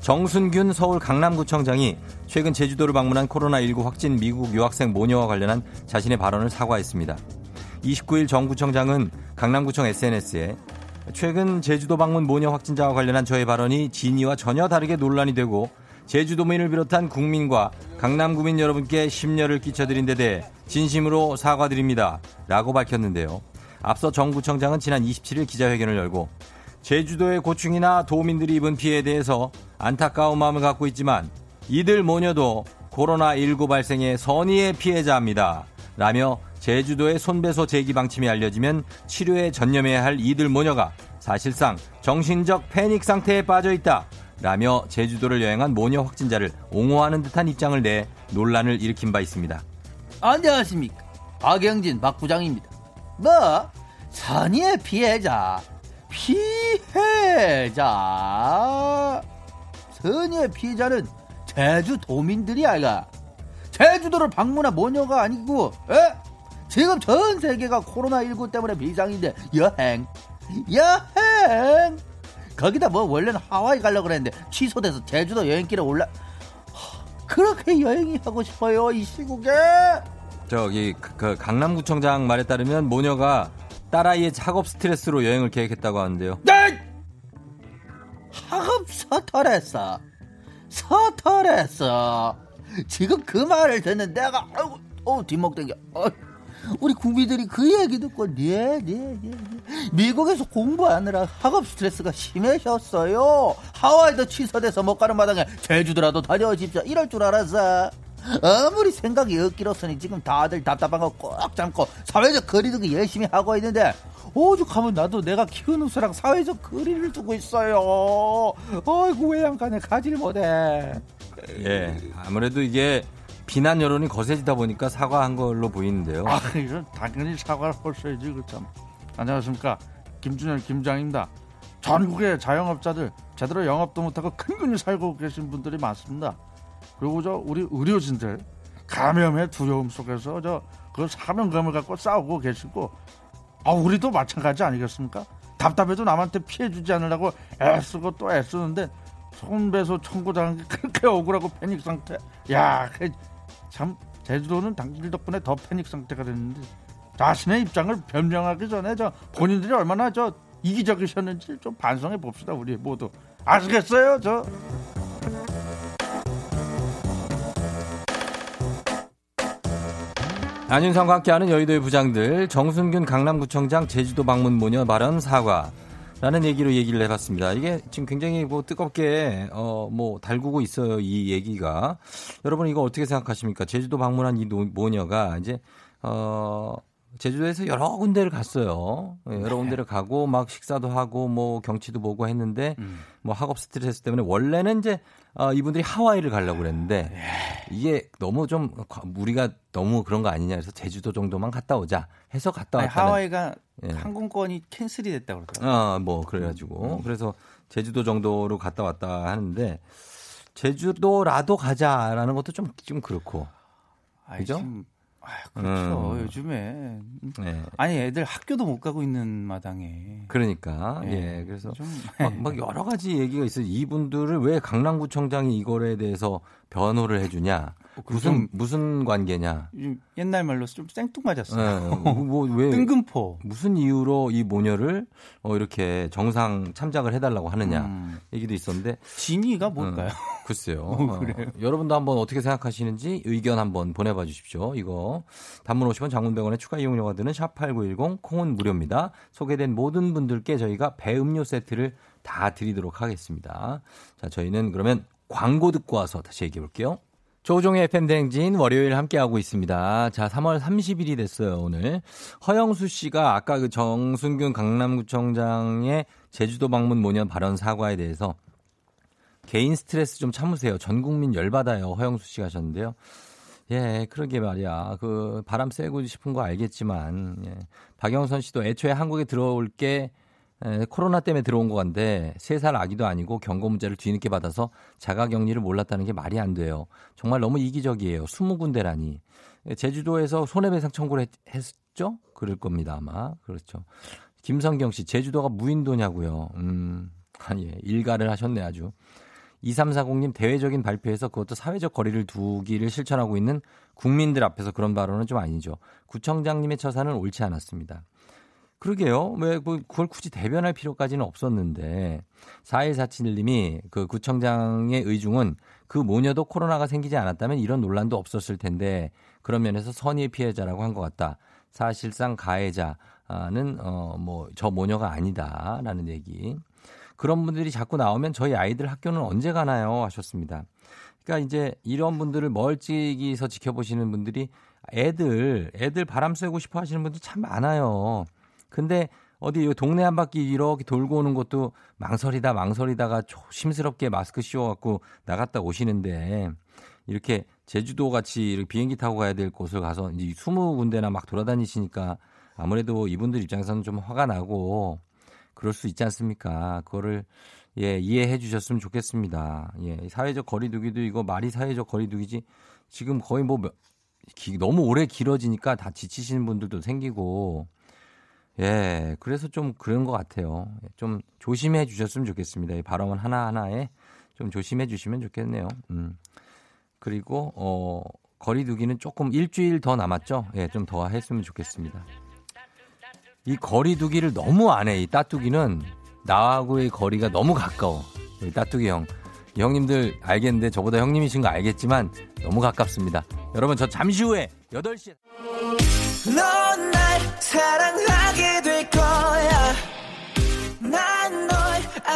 정순균 서울 강남구청장이 최근 제주도를 방문한 코로나19 확진 미국 유학생 모녀와 관련한 자신의 발언을 사과했습니다. 29일 정 구청장은 강남구청 SNS에 최근 제주도 방문 모녀 확진자와 관련한 저의 발언이 진위와 전혀 다르게 논란이 되고 제주도민을 비롯한 국민과 강남구민 여러분께 심려를 끼쳐드린 데 대해 진심으로 사과드립니다. 라고 밝혔는데요. 앞서 정 구청장은 지난 27일 기자회견을 열고 제주도의 고충이나 도민들이 입은 피해에 대해서 안타까운 마음을 갖고 있지만 이들 모녀도 코로나19 발생의 선의의 피해자입니다. 라며 제주도의 손배소 제기 방침이 알려지면 치료에 전념해야 할 이들 모녀가 사실상 정신적 패닉 상태에 빠져 있다. 라며 제주도를 여행한 모녀 확진자를 옹호하는 듯한 입장을 내 논란을 일으킨 바 있습니다. 안녕하십니까. 박영진 박 부장입니다. 뭐, 선의의 피해자, 피해자. 선의의 피해자는 제주 도민들이 아이가. 제주도를 방문한 모녀가 아니고, 에? 지금 전 세계가 코로나19 때문에 비상인데, 여행. 여행! 거기다 뭐 원래는 하와이 가려고 그랬는데 취소돼서 제주도 여행길에 올라 하, 그렇게 여행이 하고 싶어요 이 시국에 저기 그, 그 강남구청장 말에 따르면 모녀가 딸아이의 학업 스트레스로 여행을 계획했다고 하는데요. 네! 학업 서툴했어 서툴했어 지금 그 말을 듣는 내가 아이고 어 뒷목 당겨 어, 우리 국민들이 그 얘기 듣고 네네네 네, 네. 미국에서 공부하느라 학업 스트레스가 심해졌어요. 하와이도 취소돼서 못 가는 마당에 제주도라도 다녀오십시오. 이럴 줄 알았어. 아무리 생각이 없기로서니 지금 다들 답답한 거 꼭 참고 사회적 거리두기 열심히 하고 있는데 오죽하면 나도 내가 키우는 수랑 사회적 거리를 두고 있어요. 아이고 외양간에 가지를 못해? 예, 아무래도 이게 비난 여론이 거세지다 보니까 사과한 걸로 보이는데요. 아, 이건 당연히 사과를 했어야지, 그참. 안녕하십니까. 김준열 김장입니다. 전국의 자영업자들 제대로 영업도 못하고 큰근히 살고 계신 분들이 많습니다. 그리고 저 우리 의료진들 감염의 두려움 속에서 저 그 사명감을 갖고 싸우고 계시고 아 우리도 마찬가지 아니겠습니까? 답답해도 남한테 피해 주지 않으려고 애쓰고 또 애쓰는데 손배소 청구당한 게 그렇게 억울하고 패닉 상태. 야, 그 참 제주도는 당신들 덕분에 더 패닉 상태가 됐는데 자신의 입장을 변명하기 전에 저 본인들이 얼마나 저 이기적이셨는지 좀 반성해 봅시다 우리 모두 아시겠어요 저 안윤상과 함께하는 여의도의 부장들 정순균 강남구청장 제주도 방문 모녀 발언 사과. 라는 얘기로 얘기를 해봤습니다. 이게 지금 굉장히 뭐 뜨겁게 어 뭐 달구고 있어요 이 얘기가 여러분 이거 어떻게 생각하십니까? 제주도 방문한 이 노- 모녀가 이제 어 제주도에서 여러 군데를 갔어요. 예, 여러 군데를 가고 막 식사도 하고 뭐 경치도 보고 했는데 뭐 학업 스트레스 때문에 원래는 이제 어, 이분들이 하와이를 가려고 그랬는데 이게 너무 좀 과- 우리가 너무 그런 거 아니냐 해서 제주도 정도만 갔다 오자 해서 갔다 왔다는 하와이가 예. 항공권이 캔슬이 됐다고 그러더라고요. 아, 뭐 그래가지고 그래서 제주도 정도로 갔다 왔다 하는데 제주도라도 가자라는 것도 좀 좀 그렇고 그죠? 지금, 아, 그렇죠. 음. 요즘에 네. 아니 애들 학교도 못 가고 있는 마당에 그러니까 예. 예 그래서 좀 막, 막 여러 가지 얘기가 있어요. 이분들을 왜 강남구청장이 이거에 대해서 변호를 해주냐 무슨 좀- 무슨 관계냐 좀 옛날 말로 좀 생뚱맞았어요. 뭐왜 뜬금포. 무슨 이유로 이 모녀를 어, 이렇게 정상 참작을 해달라고 하느냐 음. 얘기도 있었는데 진위가 뭘까요? 글쎄요. 어, 그래요? 어, 여러분도 한번 어떻게 생각하시는지 의견 한번 보내봐 주십시오. 이거 단문 50원 장문병원의 추가 이용료가 드는 샵 8910 콩은 무료입니다. 소개된 모든 분들께 저희가 배음료 세트를 다 드리도록 하겠습니다. 자, 저희는 그러면 광고 듣고 와서 다시 얘기해 볼게요. 조종의 대행진 월요일 함께하고 있습니다. 자, 3월 30일이 됐어요, 오늘. 허영수 씨가 아까 그 정순균 강남구청장의 제주도 방문 모녀 발언 사과에 대해서 개인 스트레스 좀 참으세요. 전 국민 열받아요. 허영수 씨가 하셨는데요. 예, 그러게 말이야. 그 바람 쐬고 싶은 거 알겠지만 예. 박영선 씨도 애초에 한국에 들어올 게 에, 코로나 때문에 들어온 거 같은데 세살 아기도 아니고 경고 문자를 뒤늦게 받아서 자가 격리를 몰랐다는 게 말이 안 돼요. 정말 너무 이기적이에요. 20군데라니. 예, 제주도에서 손해배상 청구를 했, 했죠? 그럴 겁니다, 아마. 그렇죠. 김성경 씨, 제주도가 무인도냐고요. 음. 아니, 예, 일가를 하셨네 아주. 2340님 대외적인 발표에서 그것도 사회적 거리를 두기를 실천하고 있는 국민들 앞에서 그런 발언은 좀 아니죠. 구청장님의 처사는 옳지 않았습니다. 그러게요. 왜뭐 그걸 굳이 대변할 필요까지는 없었는데 4147님이 그 구청장의 의중은 그 모녀도 코로나가 생기지 않았다면 이런 논란도 없었을 텐데 그런 면에서 선의의 피해자라고 한 것 같다. 사실상 가해자는 어 뭐 저 모녀가 아니다라는 얘기. 그런 분들이 자꾸 나오면 저희 아이들 학교는 언제 가나요? 하셨습니다. 그러니까 이제 이런 분들을 멀찍이서 지켜보시는 분들이 애들, 애들 바람 쐬고 싶어 하시는 분들 참 많아요. 근데 어디 요 동네 한 바퀴 이렇게 돌고 오는 것도 망설이다 망설이다가 조심스럽게 마스크 씌워갖고 나갔다 오시는데 이렇게 제주도 같이 이렇게 비행기 타고 가야 될 곳을 가서 이제 20군데나 막 돌아다니시니까 아무래도 이분들 입장에서는 좀 화가 나고 그럴 수 있지 않습니까? 그거를 예, 이해해 주셨으면 좋겠습니다. 예, 사회적 거리두기도 이거 말이 사회적 거리두기지 지금 거의 뭐 기, 너무 오래 길어지니까 다 지치시는 분들도 생기고 예, 그래서 좀 그런 것 같아요. 예, 좀 조심해 주셨으면 좋겠습니다. 이 발언 하나하나에 좀 조심해 주시면 좋겠네요. 음. 그리고, 어, 거리두기는 조금 일주일 더 남았죠? 예, 좀 더 했으면 좋겠습니다. 이 거리두기를 너무 안 해. 이 따뚜기는 나하고의 거리가 너무 가까워. 우리 따뚜기 형. 이 형님들 알겠는데 저보다 형님이신 거 알겠지만 너무 가깝습니다. 여러분 저 잠시 후에 8시에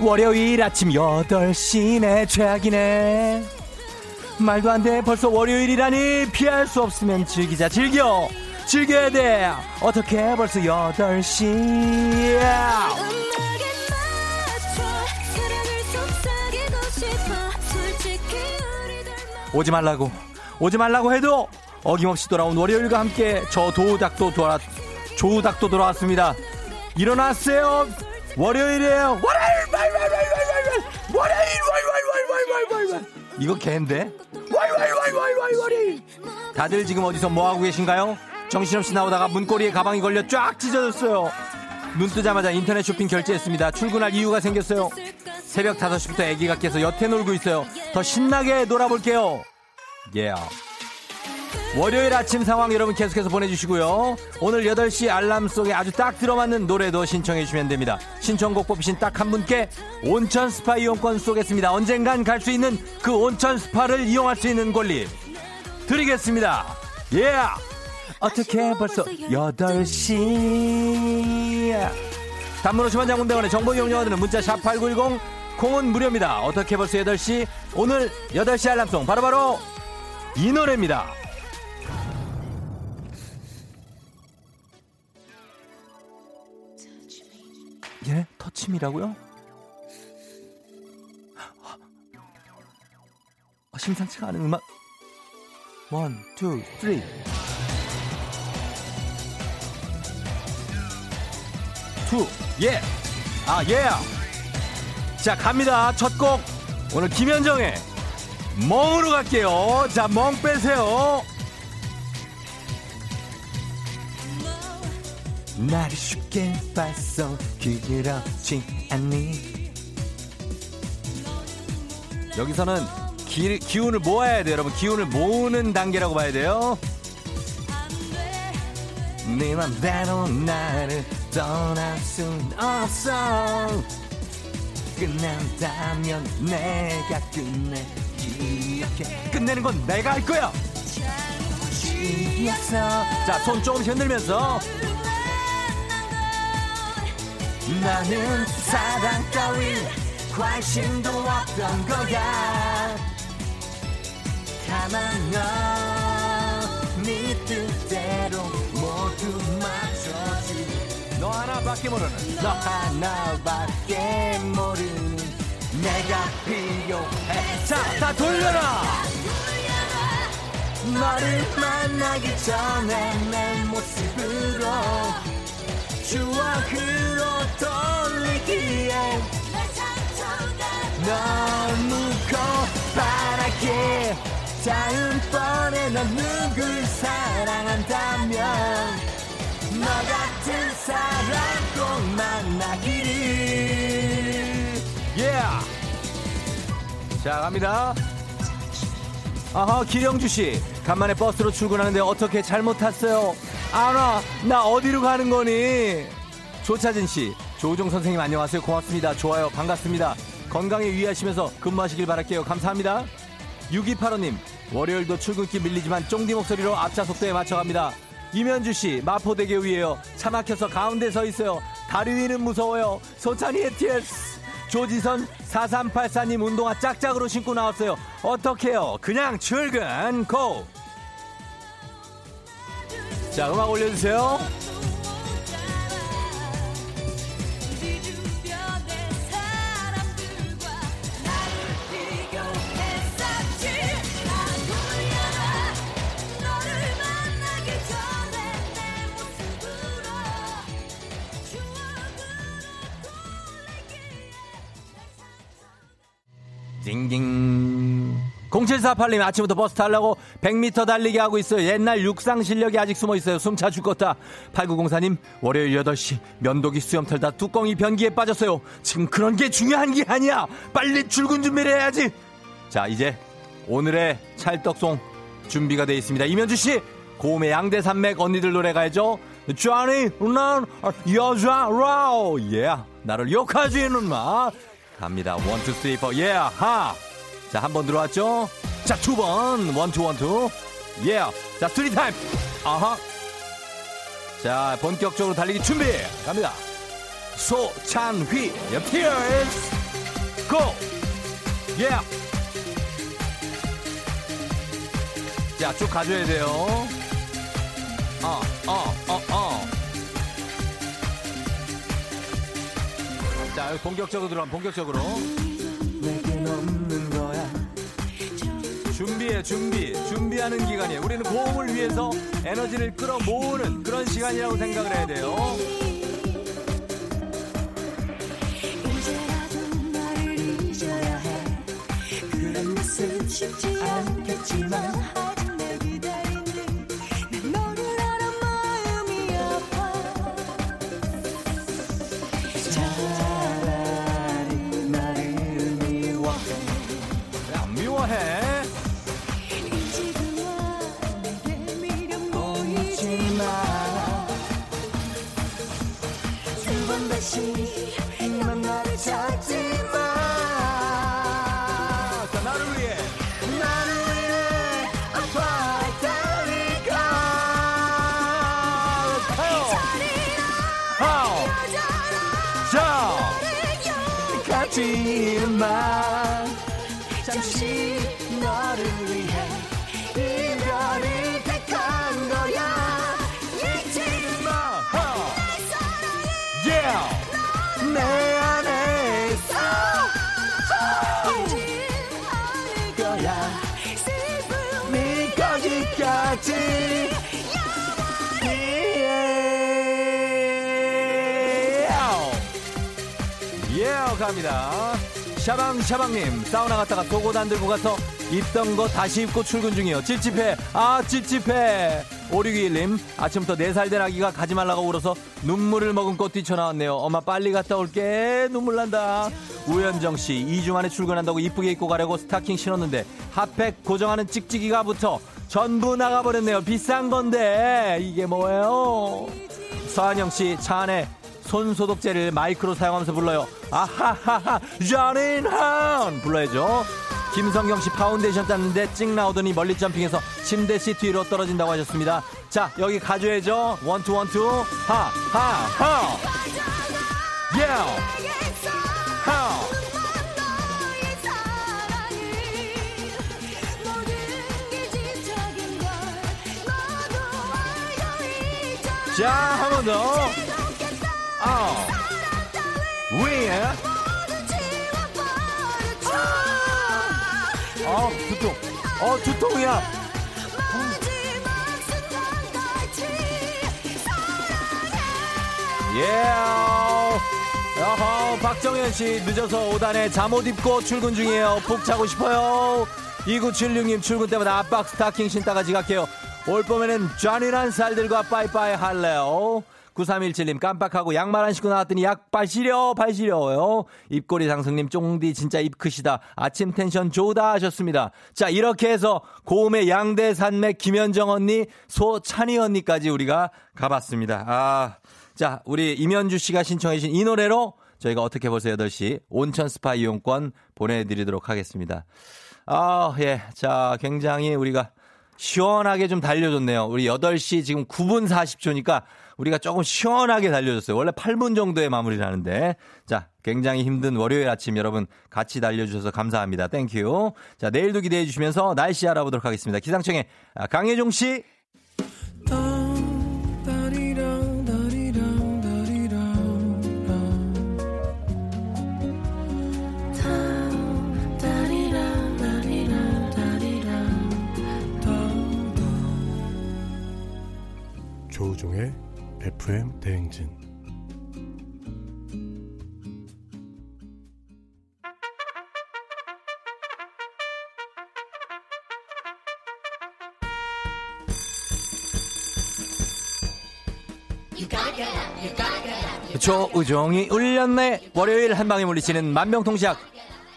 월요일 아침 8시네. 최악이네. 말도 안 돼. 벌써 월요일이라니 피할 수 없으면 즐기자. 즐겨. 즐겨야 돼. 어떻게 벌써 8시? 음악에 맞춰 사랑을 속삭이고 싶어. 솔직히 우리들 오지 말라고. 오지 말라고 해도 어김없이 돌아온 월요일과 함께 저 도우닥도 돌아 조우닥도 돌아왔습니다. 일어났어요 월요일이에요 월요일 월요일 월요일 월요일 월요일 이거 개인데 월요일 월요일 월요일 다들 지금 어디서 뭐 하고 계신가요? 정신없이 나오다가 문고리에 가방이 걸려 쫙 찢어졌어요 눈 뜨자마자 인터넷 쇼핑 결제했습니다 출근할 이유가 생겼어요 새벽 5시부터 애기가 깨서 여태 놀고 있어요 더 신나게 놀아볼게요 yeah. 월요일 아침 상황 여러분 계속해서 보내주시고요. 오늘 8시 알람 속에 아주 딱 들어맞는 노래도 신청해 주시면 됩니다. 신청곡 뽑히신 딱 한 분께 온천 스파 이용권 쏘겠습니다. 언젠간 갈 수 있는 그 온천 스파를 이용할 수 있는 권리 드리겠습니다. 예! Yeah. 어떻게 벌써 8시 단문 50원 장군대원의 정보 이용료들은 문자 샵8910 콩은 무료입니다. 어떻게 벌써 8시 오늘 8시 알람송 바로바로 이 노래입니다. 예? 터침이라고요? 어, 심상치가 않은 음악. One, two, three. Two, 예. 아, 예. 자, 갑니다. 첫 곡. 오늘 김현정의 멍으로 갈게요. 자, 멍 빼세요. 나를 쉽게 봤어 그렇지 않니 여기서는 기, 기운을 모아야 돼요 여러분 기운을 모으는 단계라고 봐야 돼요 네 맘대로 나를 떠날 순 없어 끝난다면 내가 끝내 이렇게 끝내는 건 내가 할 거야. 자, 손 조금씩 흔들면서. 나는 사랑 따윈 관심도 없던 거야. 가만 넌네 뜻대로 모두 맞춰지. 너 하나밖에 모르는. 너 하나밖에 모르는. 내가 필요해. 자, 다 돌려라! 너를 만나기 전에 내 모습으로 추억으로 돌리기에 너무 고바라게 다음번에 넌 누굴 사랑한다면 너 같은 사람 꼭 만나기를 yeah. 자 갑니다 아하 기령주 씨. 간만에 버스로 출근하는데 어떻게 잘못 탔어요? 아나 나 어디로 가는 거니? 조차진 씨 조우종 선생님 안녕하세요. 고맙습니다. 좋아요. 반갑습니다. 건강에 유의하시면서 근무하시길 바랄게요. 감사합니다. 6285님 월요일도 출근길 밀리지만 쫑디 목소리로 앞차 속도에 맞춰갑니다. 이면주 씨 마포대교 위에요. 차 막혀서 가운데 서 있어요. 다리 위는 무서워요. 소찬이 의 TS 조지선 4384님 운동화 짝짝으로 신고 나왔어요. 어떡해요? 그냥 출근 고! 자 음악 올려주세요 0748님 아침부터 버스 타려고 100m 달리기 하고 있어요. 옛날 육상 실력이 아직 숨어 있어요. 숨차 죽겠다. 8904님 월요일 8시 면도기 수염 털다 뚜껑이 변기에 빠졌어요. 지금 그런 게 중요한 게 아니야. 빨리 출근 준비를 해야지. 자 이제 오늘의 찰떡송 준비가 되어 있습니다. 이면주 씨 고음의 양대 산맥 언니들 노래 가야죠. 쟈니 난 여자 라우 예 나를 욕하지 는 마 갑니다. One, two, three, four, 예, 하. 자, 한 번 들어왔죠? 자, 두 번. One, two, one, two. 예. 자, three time. 아하. 자, 본격적으로 달리기 준비. 갑니다. 소찬휘. 예, Tears. Go. 예. 자, 쭉 가줘야 돼요. 어, 어, 어, 어. 자, 본격적으로 들어가, 본격적으로. 준비해, 준비. 준비하는 기간이에요. 우리는 고음을 위해서 에너지를 끌어모으는 그런 시간이라고 생각을 해야 돼요. 쉽지 않겠지만 내 안에 있어. 거야. 네 거기까지. 예, 갑니다. 샤방샤방님, 사우나 갔다가 속옷 안 들고 가서 입던 거 다시 입고 출근 중이요. 찝찝해. 아, 찝찝해. 5621님, 아침부터 4살 된 아기가 가지 말라고 울어서 눈물을 머금고 뛰쳐나왔네요. 엄마 빨리 갔다 올게. 눈물 난다. 우현정 씨, 2주 만에 출근한다고 이쁘게 입고 가려고 스타킹 신었는데 핫팩 고정하는 찍찍이가 붙어 전부 나가버렸네요. 비싼 건데. 이게 뭐예요? 서한영 씨, 차 안에 손 소독제를 마이크로 사용하면서 불러요. 아하하하, 자린 한 불러야죠. 김성경 씨 파운데이션 땄는데 찍 나오더니 멀리 jumping해서 침대 시트 위로 떨어진다고 하셨습니다. 자, 여기 가줘야죠. 원투 원투. 하, 하, 하. 예. 하. 자, 한 번 더. 아. 위에. 어, 두통. 어, 두통이야. 예. 어허, 박정현 씨 늦어서 5단에 잠옷 입고 출근 중이에요. 푹 자고 싶어요. 2976님 출근 때마다 압박 스타킹 신다가 지각해요. 올 봄에는 짠이란 살들과 빠이빠이 할래요. 9317님 깜빡하고 양말 안 신고 나왔더니 약발 시려 발 시려요. 입꼬리 상승님 쫑디 진짜 입 크시다. 아침 텐션 좋다 하셨습니다. 자 이렇게 해서 고음의 양대 산맥 김현정 언니 소찬휘 언니까지 우리가 가봤습니다. 아, 자 우리 임현주 씨가 신청해 주신 이 노래로 저희가 어떻게 벌써 8시 온천 스파 이용권 보내드리도록 하겠습니다. 아, 예. 자, 굉장히 우리가 시원하게 좀 달려줬네요. 우리 8시 지금 9분 40초니까 우리가 조금 시원하게 달려줬어요. 원래 8분 정도에 마무리를 하는데. 자, 굉장히 힘든 월요일 아침 여러분 같이 달려주셔서 감사합니다. Thank you. 자, 내일도 기대해 주시면서 날씨 알아보도록 하겠습니다. 기상청의 아, 강혜종 씨. 대행진 조우종이 울렸네. 월요일 한 방에 물리치는 만병통시약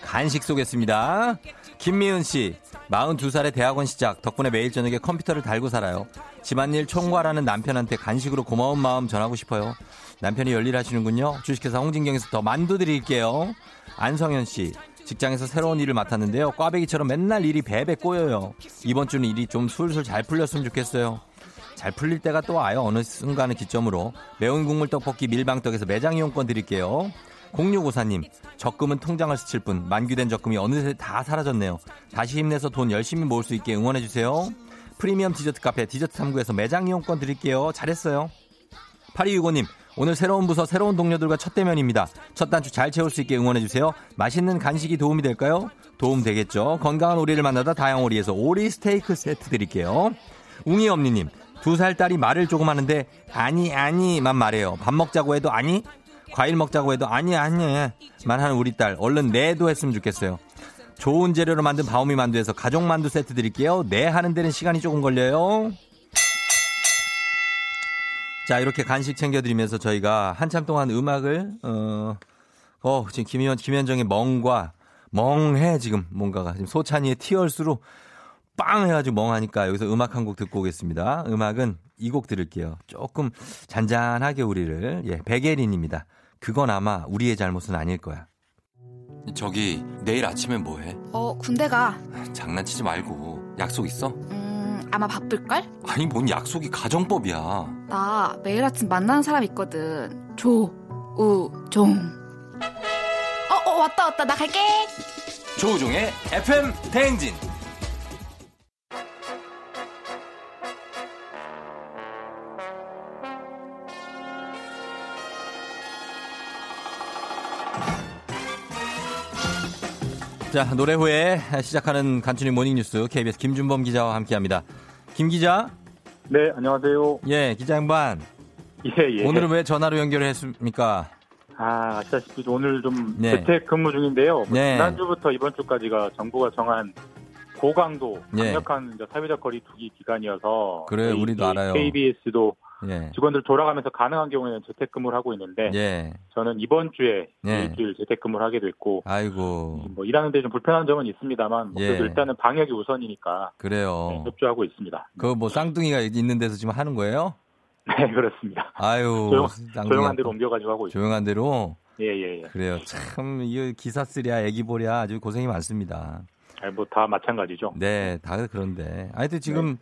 간식 쏘겠습니다. 김미은 씨, 42살의 대학원 시작. 덕분에 매일 저녁에 컴퓨터를 달고 살아요. 집안일 총괄하는 남편한테 간식으로 고마운 마음 전하고 싶어요. 남편이 열일하시는군요. 주식회사 홍진경에서 더 만두 드릴게요. 안성현 씨, 직장에서 새로운 일을 맡았는데요. 꽈배기처럼 맨날 일이 배배 꼬여요. 이번 주는 일이 좀 술술 잘 풀렸으면 좋겠어요. 잘 풀릴 때가 또 와요. 어느 순간을 기점으로. 매운 국물 떡볶이 밀방떡에서 매장 이용권 드릴게요. 0654님, 적금은 통장을 스칠 뿐 만규된 적금이 어느새 다 사라졌네요. 다시 힘내서 돈 열심히 모을 수 있게 응원해주세요. 프리미엄 디저트 카페 디저트 3구에서 매장 이용권 드릴게요. 잘했어요. 8265님, 오늘 새로운 부서 새로운 동료들과 첫 대면입니다. 첫 단추 잘 채울 수 있게 응원해주세요. 맛있는 간식이 도움이 될까요? 도움 되겠죠. 건강한 오리를 만나다 다양오리에서 오리 스테이크 세트 드릴게요. 웅이 엄니님, 두 살 딸이 말을 조금 하는데 아니 아니만 말해요. 밥 먹자고 해도 아니 과일 먹자고 해도 아니 아니만 하는 우리 딸 얼른 네도 했으면 좋겠어요. 좋은 재료로 만든 바오미 만두에서 가족 만두 세트 드릴게요. 네 하는 데는 시간이 조금 걸려요. 자 이렇게 간식 챙겨드리면서 저희가 한참 동안 음악을 어, 어 지금 김현 김현정의 멍과 멍해 지금 뭔가가 지금 소찬이의 티얼스로 빵 해가지고 멍하니까 여기서 음악 한 곡 듣고 오겠습니다. 음악은 이 곡 들을게요. 조금 잔잔하게 우리를 예 백예린입니다. 그건 아마 우리의 잘못은 아닐 거야. 저기 내일 아침에 뭐해? 어, 군대 가. 장난치지 말고 약속 있어? 음, 아마 바쁠걸? 아니 뭔 약속이 가정법이야. 나 매일 아침 만나는 사람 있거든. 조, 우, 종. 어, 어, 왔다, 왔다. 나 갈게. 조우종의 FM 대행진. 자, 노래 후에 시작하는 간추린 모닝뉴스 KBS 김준범 기자와 함께합니다. 김 기자. 네, 안녕하세요. 예, 기자 양반. 예, 예. 오늘은 왜 전화로 연결을 했습니까? 아, 아시다시피 오늘 좀 네. 재택 근무 중인데요. 뭐 네. 지난주부터 이번 주까지가 정부가 정한 고강도 예. 강력한 이제 사회적 거리두기 기간이어서 저희 우리도 이 알아요. KBS도 예. 직원들 돌아가면서 가능한 경우에는 재택근무를 하고 있는데 예. 저는 이번 주에 예. 일주일 재택근무를 하게 됐고 아이고. 뭐 일하는데 좀 불편한 점은 있습니다만 뭐 예. 그래도 일단은 방역이 우선이니까 그래요. 협조하고 있습니다. 그 뭐 쌍둥이가 있는 데서 지금 하는 거예요? 네, 그렇습니다. 아유. 조용, 쌍둥이가 조용한 데로 옮겨가지고 하고 있습니다. 조용한 대로. 예, 예, 예. 그래요. 참, 이 기사 쓰랴, 애기 보랴 아주 고생이 많습니다. 뭐다 마찬가지죠. 네, 다 그런데. 하여튼 지금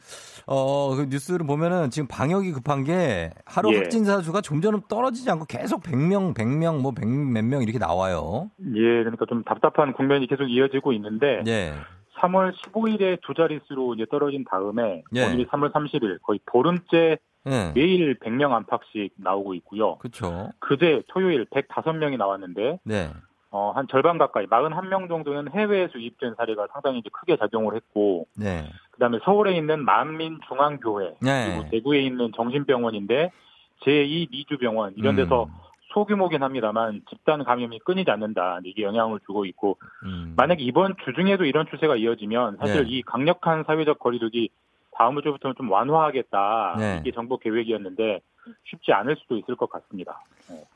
어, 그 뉴스를 보면은 지금 방역이 급한 게 하루 예. 확진자 수가 점점 떨어지지 않고 계속 100명, 100명, 뭐 100 몇 명 이렇게 나와요. 예, 그러니까 좀 답답한 국면이 계속 이어지고 있는데 예. 3월 15일에 두 자릿수로 이제 떨어진 다음에 예. 오늘이 3월 30일 거의 보름째 예. 매일 100명 안팎씩 나오고 있고요. 그렇죠. 그제 토요일 105명이 나왔는데 네. 어, 한 절반 가까이 41명 정도는 해외에서 유입된 사례가 상당히 이제 크게 작용을 했고 네. 그다음에 서울에 있는 만민중앙교회 네. 그리고 대구에 있는 정신병원인데 제2 미주병원 이런 음. 데서 소규모긴 합니다만 집단 감염이 끊이지 않는다 이게 영향을 주고 있고 음. 만약에 이번 주 중에도 이런 추세가 이어지면 사실 네. 이 강력한 사회적 거리두기 다음 주부터는 좀 완화하겠다 네. 이게 정부 계획이었는데 쉽지 않을 수도 있을 것 같습니다.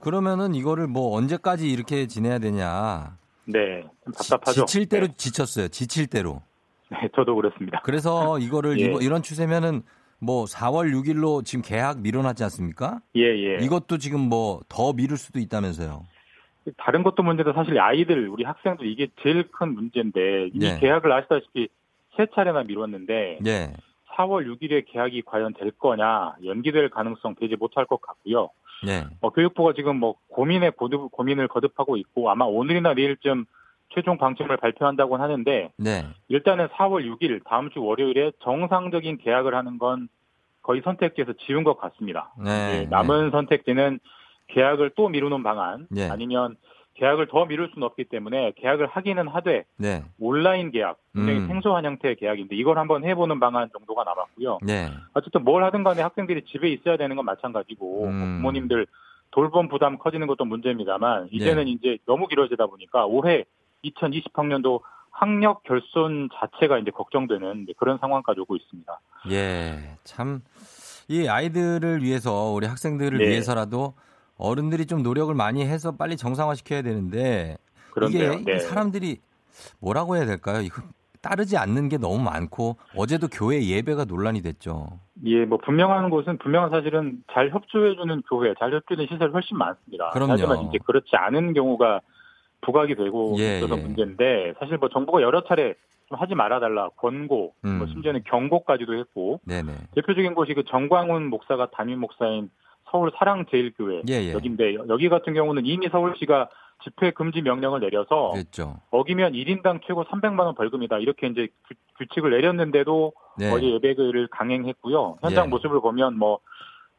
그러면은 이거를 뭐 언제까지 이렇게 지내야 되냐. 네, 좀 답답하죠. 지 칠 대로 지쳤어요. 지칠 대로. 네, 저도 그렇습니다. 그래서 이거를 예. 이런 추세면은 뭐 4월 6일로 지금 계약 미뤄놨지 않습니까? 예, 예. 이것도 지금 뭐 더 미룰 수도 있다면서요. 다른 것도 문제도 사실 아이들, 우리 학생들 이게 제일 큰 문제인데 이미 네. 계약을 아시다시피 세 차례나 미뤘는데 예. 4월 6일에 계약이 과연 될 거냐 연기될 가능성 되지 못할 것 같고요. 예. 어, 교육부가 지금 뭐 고민에 고두, 고민을 거듭하고 있고 아마 오늘이나 내일쯤 최종 방침을 발표한다고는 하는데 네. 일단은 4월 6일 다음 주 월요일에 정상적인 계약을 하는 건 거의 선택지에서 지운 것 같습니다. 네. 예, 남은 선택지는 계약을 또 미루는 방안 네. 아니면 계약을 더 미룰 수는 없기 때문에 계약을 하기는 하되 네. 온라인 계약 굉장히 음. 생소한 형태의 계약인데 이걸 한번 해보는 방안 정도가 남았고요. 네. 어쨌든 뭘 하든 간에 학생들이 집에 있어야 되는 건 마찬가지고 음. 뭐 부모님들 돌봄 부담 커지는 것도 문제입니다만 이제는 네. 이제 너무 길어지다 보니까 올해 2020학년도 학력 결손 자체가 이제 걱정되는 그런 상황까지 오고 있습니다. 예. 참 이 아이들을 위해서 우리 학생들을 네. 위해서라도 어른들이 좀 노력을 많이 해서 빨리 정상화 시켜야 되는데 그런데요. 이게, 네. 사람들이 뭐라고 해야 될까요? 이거 따르지 않는 게 너무 많고 어제도 교회 예배가 논란이 됐죠. 예, 뭐 분명한 곳은 분명한 사실은 잘 협조해주는 교회, 잘 협조해주는 시설이 훨씬 많습니다. 그럼요. 하지만 이제 그렇지 않은 경우가 부각이 되고 예, 있어서 예. 문제인데 사실 뭐 정부가 여러 차례 좀 하지 말아달라 권고, 음. 뭐 심지어는 경고까지도 했고 네네. 대표적인 곳이 그 정광훈 목사가 담임 목사인 서울 사랑제일교회 예, 예. 여기인데 여- 여기 같은 경우는 이미 서울시가 집회 금지 명령을 내려서 그랬죠. 어기면 1인당 최고 300만 원 벌금이다 이렇게 이제 규, 규칙을 내렸는데도 네. 어제 예배를 강행했고요. 현장 예. 모습을 보면 뭐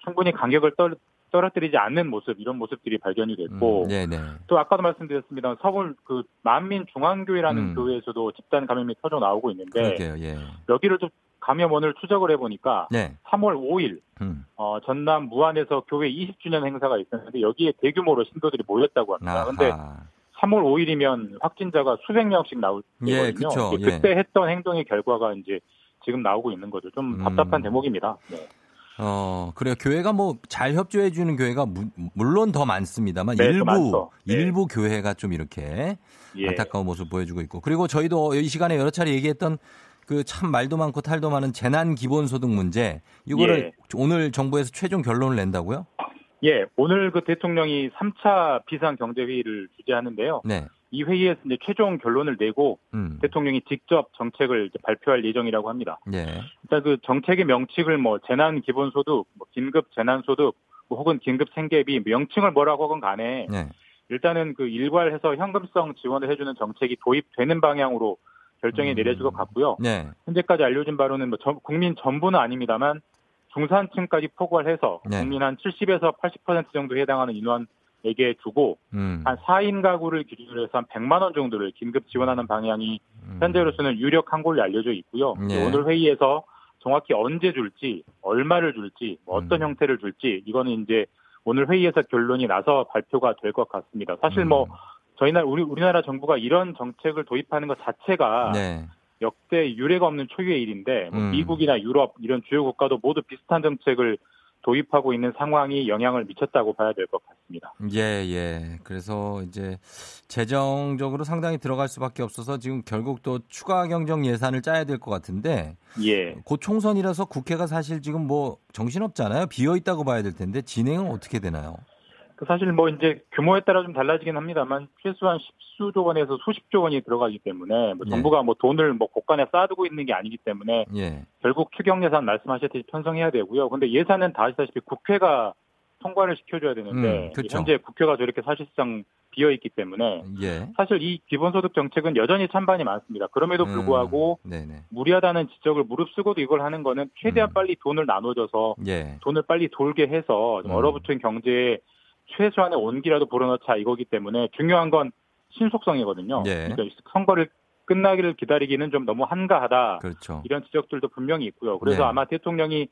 충분히 간격을 떨, 떨어뜨리지 않는 모습 이런 모습들이 발견이 됐고 음, 네네. 또 아까도 말씀드렸습니다. 서울 그 만민중앙교회라는 음. 교회에서도 집단 감염이 터져 나오고 있는데 그러게요. 예. 여기를 좀 감염원을 추적을 해보니까 네. 3월 5일 음. 어, 전남 무안에서 교회 20주년 행사가 있었는데 여기에 대규모로 신도들이 모였다고 합니다. 그런데 아하. 3월 5일이면 확진자가 수백 명씩 나올 예, 때거든요. 예. 그때 했던 행동의 결과가 이제 지금 나오고 있는 거죠. 좀 음. 답답한 대목입니다. 네. 어, 그래요. 교회가 뭐 잘 협조해 주는 교회가 무- 물론 더 많습니다만 네, 더 일부. 네. 일부 교회가 좀 이렇게 예. 안타까운 모습 보여주고 있고 그리고 저희도 이 시간에 여러 차례 얘기했던 그 참 말도 많고 탈도 많은 재난 기본소득 문제 이거를 예. 오늘 정부에서 최종 결론을 낸다고요? 예, 오늘 그 대통령이 3차 비상 경제 회의를 주재하는데요. 네. 이 회의에서 이제 최종 결론을 내고 음. 대통령이 직접 정책을 발표할 예정이라고 합니다. 예. 일단 그 정책의 명칭을 뭐 재난 기본소득, 뭐 긴급 재난소득, 뭐 혹은 긴급 생계비 명칭을 뭐라고 하건 간에 네. 일단은 그 일괄해서 현금성 지원을 해주는 정책이 도입되는 방향으로 결정이 음. 내려질 것 같고요. 네. 현재까지 알려진 바로는 뭐 전- 국민 전부는 아닙니다만 중산층까지 포괄해서 네. 국민 한 70에서 80% 정도에 해당하는 인원에게 주고 음. 한 4인 가구를 기준으로 해서 한 100만 원 정도를 긴급 지원하는 방향이 현재로서는 유력한 걸로 알려져 있고요. 음. 예. 오늘 회의에서 정확히 언제 줄지, 얼마를 줄지, 뭐 음. 어떤 형태를 줄지 이거는 이제 오늘 회의에서 결론이 나서 발표가 될 것 같습니다. 사실 뭐 음. 저희 나라 우리 우리나라 정부가 이런 정책을 도입하는 것 자체가 네. 역대 유례가 없는 초유의 일인데 뭐 음. 미국이나 유럽 이런 주요 국가도 모두 비슷한 정책을 도입하고 있는 상황이 영향을 미쳤다고 봐야 될 것 같습니다. 예, 예. 그래서 이제 재정적으로 상당히 들어갈 수밖에 없어서 지금 결국 또 추가 경정 예산을 짜야 될 것 같은데 예. 곧 총선이라서 국회가 사실 지금 뭐 정신없잖아요. 비어 있다고 봐야 될 텐데 진행은 어떻게 되나요? 그 사실 뭐 이제 규모에 따라 좀 달라지긴 합니다만 최소한 십수조 원에서 수십조 원이 들어가기 때문에 뭐 예. 정부가 뭐 돈을 뭐 곳간에 쌓아두고 있는 게 아니기 때문에 예. 결국 추경 예산 말씀하셨듯이 편성해야 되고요. 근데 예산은 다 아시다시피 국회가 통과를 시켜줘야 되는데 음. 현재 국회가 저렇게 사실상 비어 있기 때문에 예. 사실 이 기본소득 정책은 여전히 찬반이 많습니다. 그럼에도 음, 불구하고 네네. 무리하다는 지적을 무릅쓰고도 이걸 하는 거는 최대한 빨리 돈을 나눠줘서 예. 돈을 빨리 돌게 해서 좀 음. 얼어붙은 경제에 최소한의 온기라도 불어넣자 이거기 때문에 중요한 건 신속성이거든요. 예. 그러니까 선거를 끝나기를 기다리기는 좀 너무 한가하다. 그렇죠. 이런 지적들도 분명히 있고요. 그래서 네. 아마 대통령이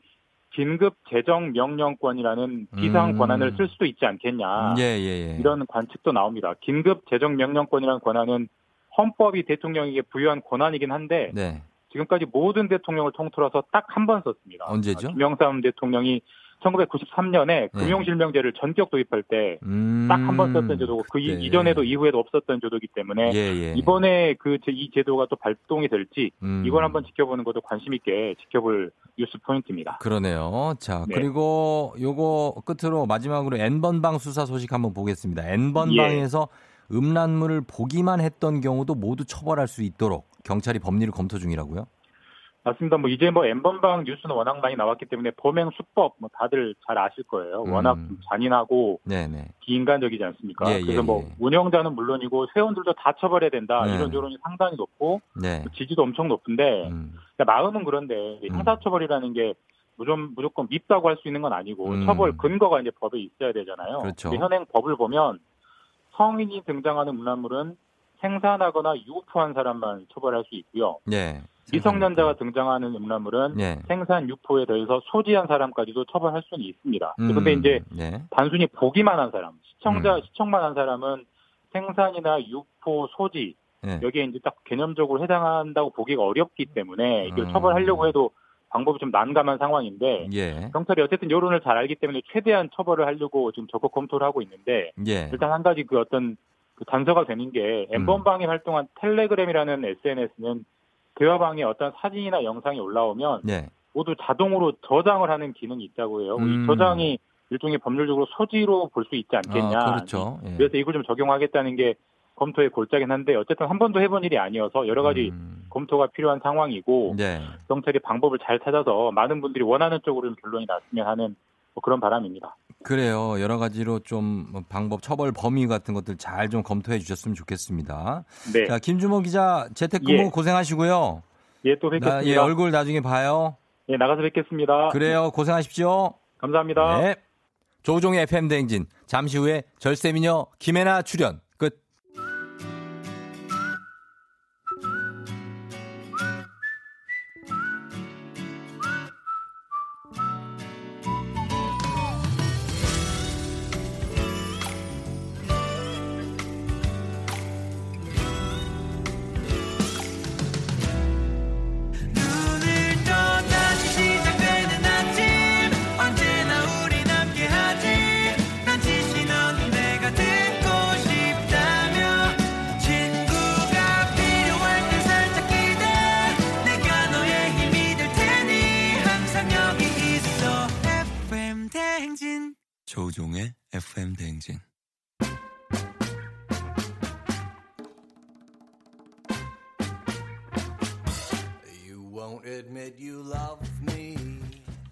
긴급 재정 명령권이라는 비상 음. 권한을 쓸 수도 있지 않겠냐. 예, 예, 예. 이런 관측도 나옵니다. 긴급 재정 명령권이라는 권한은 헌법이 대통령에게 부여한 권한이긴 한데 네. 지금까지 모든 대통령을 통틀어서 딱 한 번 썼습니다. 언제죠? 김영삼 대통령이 1993년에 금융실명제를 전격 도입할 때 딱 한번 썼던 제도고 그 이- 음. 그때. 이전에도 이후에도 없었던 제도이기 때문에 예, 예. 이번에 그 이 제도가 또 발동이 될지 음. 이걸 한번 지켜보는 것도 관심 있게 지켜볼 뉴스 포인트입니다. 그러네요. 자, 네. 그리고 요거 끝으로 마지막으로 N번방 수사 소식 한번 보겠습니다. N번방에서 예. 음란물을 보기만 했던 경우도 모두 처벌할 수 있도록 경찰이 법리를 검토 중이라고요? 맞습니다. 뭐 이제 뭐 엠번방 뉴스는 워낙 많이 나왔기 때문에 범행 수법 뭐 다들 잘 아실 거예요. 워낙 음. 좀 잔인하고 네네. 비인간적이지 않습니까? 예, 그래서 예, 뭐 예. 운영자는 물론이고 회원들도 다 처벌해야 된다 네. 이런 여론이 상당히 높고 네. 지지도 엄청 높은데 음. 그러니까 마음은 그런데 형사처벌이라는 게 무조건, 무조건 밉다고 할 수 있는 건 아니고 음. 처벌 근거가 이제 법에 있어야 되잖아요. 그렇죠. 현행 법을 보면 성인이 등장하는 문화물은 생산하거나 유포한 사람만 처벌할 수 있고요. 네. 미성년자가 등장하는 음란물은 네. 생산 유포에 더해서 소지한 사람까지도 처벌할 수는 있습니다. 음. 그런데 이제 네. 단순히 보기만 한 사람, 시청자 음. 시청만 한 사람은 생산이나 유포, 소지 네. 여기에 이제 딱 개념적으로 해당한다고 보기가 어렵기 때문에 이걸 음. 처벌하려고 해도 방법이 좀 난감한 상황인데 예. 경찰이 어쨌든 여론을 잘 알기 때문에 최대한 처벌을 하려고 지금 적극 검토를 하고 있는데 예. 일단 한 가지 그 어떤 그 단서가 되는 게 음. 엠번방이 활동한 텔레그램이라는 SNS는 대화방에 어떤 사진이나 영상이 올라오면 네. 모두 자동으로 저장을 하는 기능이 있다고 해요. 음. 이 저장이 일종의 법률적으로 소지로 볼 수 있지 않겠냐. 아, 그렇죠. 예. 그래서 이걸 좀 적용하겠다는 게 검토의 골자긴 한데 어쨌든 한 번도 해본 일이 아니어서 여러 가지 검토가 필요한 상황이고 음. 네. 경찰이 방법을 잘 찾아서 많은 분들이 원하는 쪽으로 좀 결론이 났으면 하는 뭐 그런 바람입니다. 그래요. 여러 가지로 좀뭐 방법, 처벌 범위 같은 것들 잘 좀 검토해 주셨으면 좋겠습니다. 네. 자, 김주모 기자 재택근무 예. 고생하시고요. 예, 또 나, 뵙겠습니다. 예, 얼굴 나중에 봐요. 예, 나가서 뵙겠습니다. 그래요. 고생하십시오. 감사합니다. 네. 조종의 FM 대행진. 잠시 후에 절세미녀 김혜나 출연.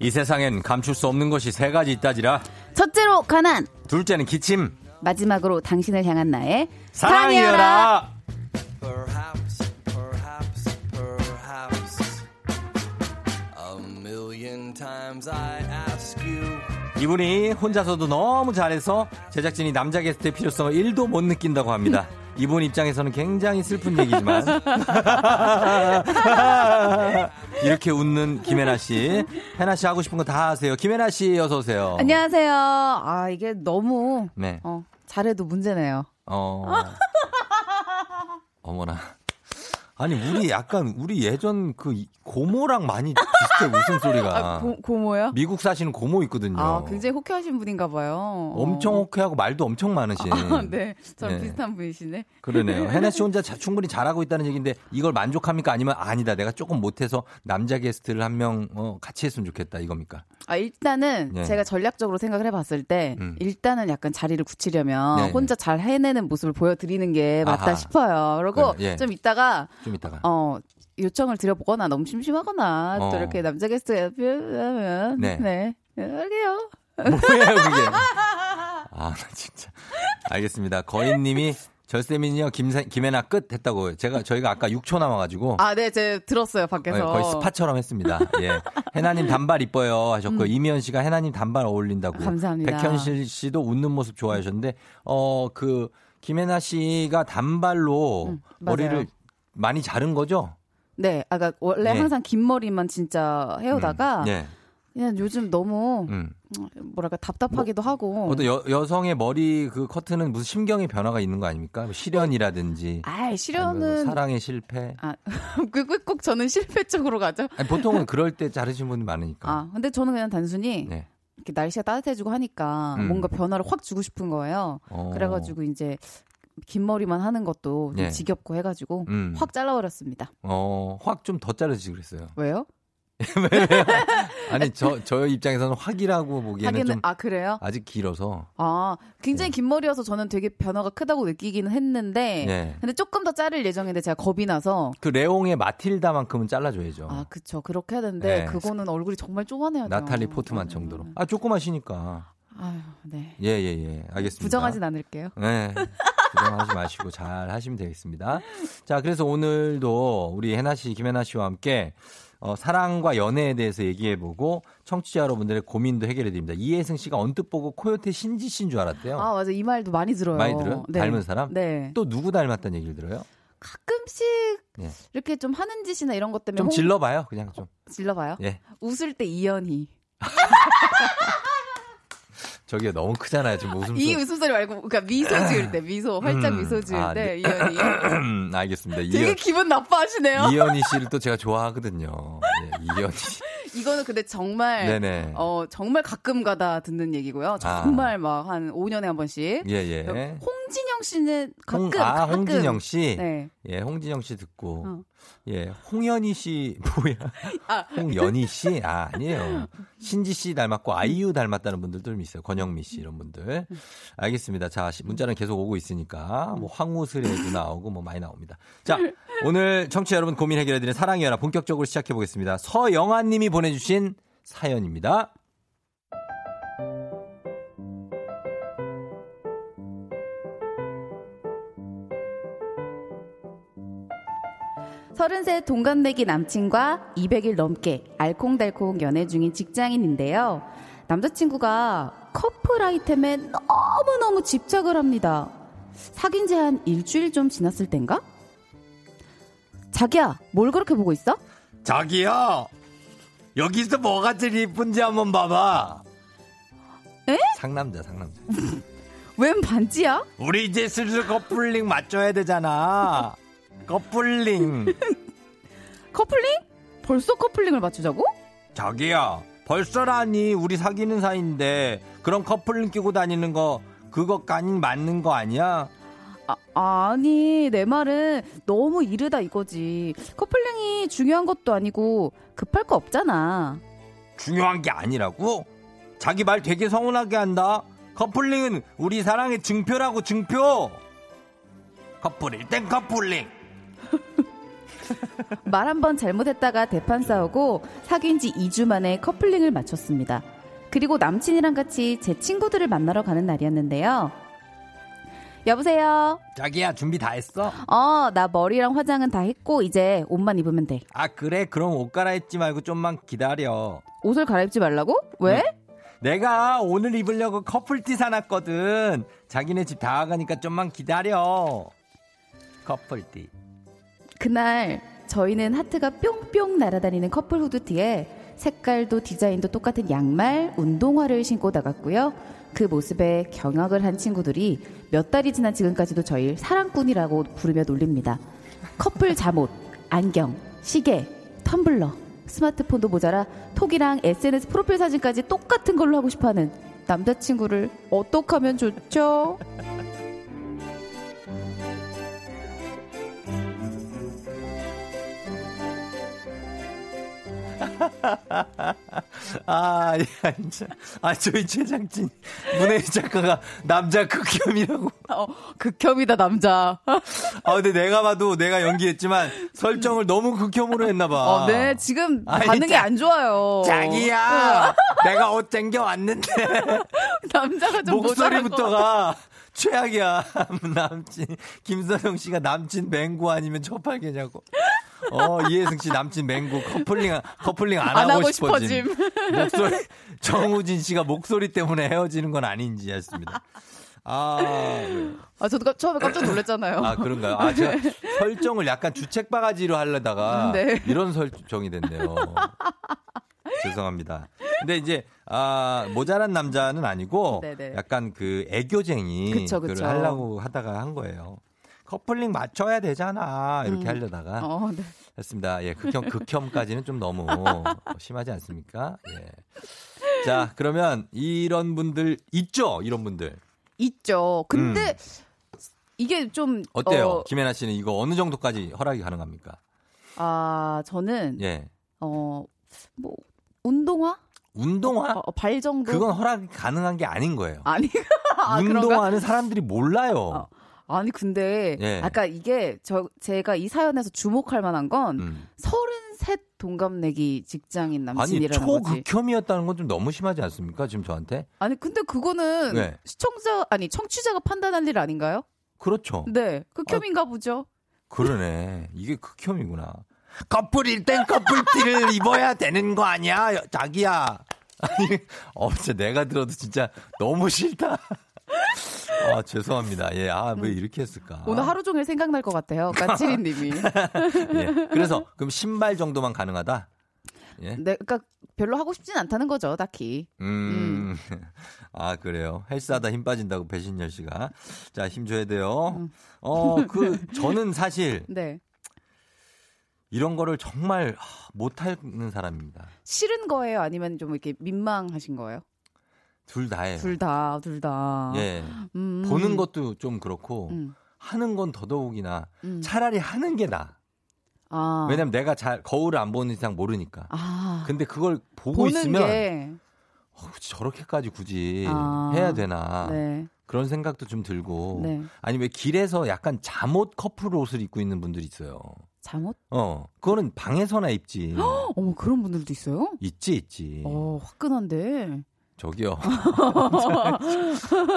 이 세상엔 감출 수 없는 것이 세 가지 있다지라. 첫째로 가난, 둘째는 기침. 마지막으로 당신을 향한 나의 사랑이여라. Perhaps, perhaps, perhaps. A million times I ask you. 이분이 혼자서도 너무 잘해서 제작진이 남자 게스트의 필요성을 1도 못 느낀다고 합니다. 이분 입장에서는 굉장히 슬픈 얘기지만 이렇게 웃는 김혜나 씨, 혜나 씨 하고 싶은 거 다 하세요. 김혜나 씨 어서 오세요. 안녕하세요. 아 이게 너무 네. 어, 잘해도 문제네요. 어. 어머나. 아니 우리 약간 우리 예전 그고 고모랑 많이 비슷해 웃음 소리가. 아, 고, 고모요? 미국 사시는 고모 있거든요. 아, 굉장히 호쾌하신 분인가 봐요. 엄청 호쾌하고 말도 엄청 많으신. 아, 네. 저랑 네. 비슷한 분이시네. 그러네요. 해나 씨 혼자 자- 충분히 잘하고 있다는 얘기인데 이걸 만족합니까? 아니면 아니다. 내가 조금 못해서 남자 게스트를 한명 어, 같이 했으면 좋겠다 이겁니까? 아, 일단은 네. 제가 전략적으로 생각을 해봤을 때 음. 일단은 약간 자리를 굳히려면 네. 혼자 잘 해내는 모습을 보여드리는 게 맞다 아하. 싶어요. 그리고 그래, 예. 좀 이따가 좀 이따가. 어 요청을 드려보거나 너무 심심하거나 어. 또 이렇게 남자 게스트 하면 네. 네. 네. 할게요. 뭐예요 그게? 아, 나 진짜. 알겠습니다. 거인님이 절세민이요 김혜나 끝 했다고 제가 저희가 아까 6초 남아가지고 아, 네, 제가 들었어요 밖에서. 네, 거의 스파처럼 했습니다. 예. 해나님 단발 이뻐요 하셨고 이미연 씨가 해나님 단발 어울린다고. 음. 감사합니다. 백현실 씨도 웃는 모습 좋아하셨는데 어 그 김혜나 씨가 단발로 음. 머리를 많이 자른 거죠? 네, 아까 원래 네. 항상 긴 머리만 진짜 해오다가 네. 그냥 요즘 너무 음. 뭐랄까 답답하기도 하고. 어떤 여, 여성의 머리 그 커트는 무슨 심경의 변화가 있는 거 아닙니까? 뭐 실연이라든지 아, 뭐 실현은 사랑의 실패. 아, 꼭, 꼭- 꼭 저는 실패 쪽으로 가죠. 아니, 보통은 그럴 때 자르신 분이 많으니까. 아, 근데 저는 그냥 단순히 네. 이렇게 날씨가 따뜻해지고 하니까 음. 뭔가 변화를 확 주고 싶은 거예요. 어. 그래가지고 이제 긴 머리만 하는 것도 좀 예. 지겹고 해가지고 음. 확 잘라버렸습니다. 어, 확 좀 더 자르지 그랬어요. 왜요? 아니, 저, 저 입장에서는 확이라고 보기에는 하기는 좀 아 그래요? 아직 길어서. 아 굉장히 긴 머리여서 저는 되게 변화가 크다고 느끼기는 했는데 네. 근데 조금 더 자를 예정인데 제가 겁이 나서 그 레옹의 마틸다만큼은 잘라줘야죠. 아 그쵸 그렇게 해야 되는데 네. 그거는 얼굴이 정말 조만해야죠. 나탈리 포트만 정도로. 아, 조그마시니까. 아유 네 예, 예, 예. 알겠습니다. 부정하진 않을게요. 네. 부정하지 마시고 잘 하시면 되겠습니다. 자, 그래서 오늘도 우리 해나 씨, 김혜나 씨와 함께 어, 사랑과 연애에 대해서 얘기해보고 청취자 여러분들의 고민도 해결해드립니다. 이혜승 씨가 언뜻 보고 코요태 신지 씨인 줄 알았대요. 아 맞아 이 말도 많이 들어요. 많이 들어요? 네. 닮은 사람? 네. 또 누구 닮았다는 얘기를 들어요? 가끔씩 예. 이렇게 좀 하는 짓이나 이런 것 때문에 좀 홍- 질러봐요, 그냥 좀. 질러봐요. 예. 웃을 때 이연희. 저게 너무 크잖아요, 지금 웃음소리. 이 웃음소리 말고 그러니까 미소 지을 때 미소 활짝 음. 미소 지을 아, 때 네. 이연희. 알겠습니다. 되게 이연, 기분 나빠하시네요. 이연희 씨를 또 제가 좋아하거든요. 예, 이연희 씨. 이거는 근데 정말 네네. 어 정말 가끔가다 듣는 얘기고요. 아. 정말 막한 5년에 한 번씩. 예, 예. 홍진영 씨는 가끔 홍, 아, 가끔. 홍진영 씨? 네. 예, 홍진영 씨 듣고. 어. 예, 홍연희 씨, 뭐야? 아. 홍연희 씨? 아, 아니에요. 신지 씨 닮았고, 아이유 닮았다는 분들도 좀 있어요. 권영미 씨, 이런 분들. 알겠습니다. 자, 시- 문자는 계속 오고 있으니까, 뭐, 황우슬에도 나오고, 뭐, 많이 나옵니다. 자, 오늘 청취자 여러분 고민 해결해 드리는 사랑의 연합 본격적으로 시작해 보겠습니다. 서영아 님이 보내 주신 사연입니다. 서른세 동갑내기 남친과 200일 넘게 알콩달콩 연애 중인 직장인인데요. 남자친구가 커플 아이템에 너무너무 집착을 합니다. 사귄 지 한 일주일 좀 지났을 땐가? 자기야, 뭘 그렇게 보고 있어? 자기야, 여기서 뭐가 제일 이쁜지 한번 봐봐. 에? 상남자, 상남자. 웬 반지야? 우리 이제 슬슬 커플링 맞춰야 되잖아. 커플링. 커플링? 벌써 커플링을 맞추자고? 자기야, 벌써라니 우리 사귀는 사이인데 그런 커플링 끼고 다니는 거 그것까지 맞는 거 아니야? 아, 아니, 내 말은 너무 이르다 이거지. 커플링이 중요한 것도 아니고 급할 거 없잖아. 중요한 게 아니라고? 자기 말 되게 서운하게 한다. 커플링은 우리 사랑의 증표라고 증표. 커플일 땐 커플링. 말 한 번 잘못했다가 대판 싸우고 사귄 지 2주 만에 커플링을 마쳤습니다. 그리고 남친이랑 같이 제 친구들을 만나러 가는 날이었는데요. 여보세요? 자기야 준비 다 했어? 어, 나 머리랑 화장은 다 했고 이제 옷만 입으면 돼. 아 그래 그럼 옷 갈아입지 말고 좀만 기다려. 옷을 갈아입지 말라고? 왜? 내가 오늘 입으려고 커플티 사놨거든. 자기네 집 다가가니까 좀만 기다려. 커플티. 그날 저희는 하트가 뿅뿅 날아다니는 커플 후드티에 색깔도 디자인도 똑같은 양말, 운동화를 신고 나갔고요. 그 모습에 경악을 한 친구들이 몇 달이 지난 지금까지도 저희를 사랑꾼이라고 부르며 놀립니다. 커플 잠옷, 안경, 시계, 텀블러, 스마트폰도 모자라 톡이랑 SNS 프로필 사진까지 똑같은 걸로 하고 싶어 하는 남자친구를 어떻게 하면 좋죠? 아, 야, 진짜. 아, 저희 최장진 문혜리 작가가 남자 극혐이라고. 어, 극혐이다 남자. 아, 근데 내가 봐도 내가 연기했지만 설정을 너무 극혐으로 했나봐. 어, 네 지금 아이, 반응이 자- 안 좋아요. 자기야, 내가 옷 챙겨 왔는데 남자가 좀. 목소리부터가 최악이야. 남친 김선영 씨가 남친 맹구 아니면 초팔계냐고. 어 이혜승 씨 남친 맹구 커플링 커플링 안, 안 하고, 싶어짐. 싶어짐. 목소리 정우진 씨가 목소리 때문에 헤어지는 건 아닌지 했습니다. 아, 네. 아 저도 깜- 처음에 깜짝 놀랐잖아요. 아 그런가요? 아 제가 설정을 약간 주책 바가지로 하려다가 네. 이런 설정이 됐네요. 죄송합니다. 근데 이제 아 모자란 남자는 아니고 네네. 약간 그 애교쟁이 그쵸, 그쵸. 하려고 하다가 한 거예요. 커플링 맞춰야 되잖아 이렇게 음. 하려다가 어, 네. 했습니다. 예, 극혐 극혐까지는 좀 너무 심하지 않습니까? 예. 자 그러면 이런 분들 있죠, 이런 분들 있죠. 근데 이게 좀 음. 어때요? 어, 김혜나 씨는 이거 어느 정도까지 허락이 가능합니까? 아 저는 예. 어 뭐 운동화? 운동화? 어, 발 정도? 그건 허락이 가능한 게 아닌 거예요. 아니 아? 운동화는 사람들이 몰라요. 아니 근데 예. 아까 이게 저 제가 이 사연에서 주목할 만한 건 음. 서른셋 동갑내기 직장인 아니 남친이라는 거지. 초극혐이었다는 건 좀 너무 심하지 않습니까? 지금 저한테? 아니 근데 그거는 네. 시청자 아니 청취자가 판단할 일 아닌가요? 그렇죠. 네, 극혐인가 보죠. 그러네. 이게 극혐이구나. 커플일 땐 커플티를 입어야 되는 거 아니야? 여- 자기야. 아니, 어, 진짜 내가 들어도 진짜 너무 싫다. 아, 죄송합니다. 예, 아, 왜 이렇게 했을까? 오늘 하루 종일 생각날 것 같아요. 까치리님이. 예. 그래서, 그럼 신발 정도만 가능하다? 예. 네, 그러니까 별로 하고 싶진 않다는 거죠, 딱히. 음. 아, 그래요. 헬스하다 힘 빠진다고 배신열 씨가. 자, 힘 줘야 돼요. 어, 그, 저는 사실 네. 이런 거를 정말 하, 못하는 사람입니다. 싫은 거예요? 아니면 좀 이렇게 민망하신 거예요? 둘 다예요. 둘 다, 둘 다. 예. 음. 보는 것도 좀 그렇고, 음. 하는 건 더더욱이나 음. 차라리 하는 게 나아. 아. 왜냐면 내가 잘 거울을 안 보는 이상 모르니까. 아. 근데 그걸 보고 있으면 게. 어, 저렇게까지 굳이 아. 해야 되나 네. 그런 생각도 좀 들고 네. 아니 왜 길에서 약간 잠옷 커플 옷을 입고 있는 분들이 있어요. 잠옷? 어 그거는 방에서나 입지. 어머, 그런 분들도 있어요? 있지 있지. 어, 화끈한데. 저기요.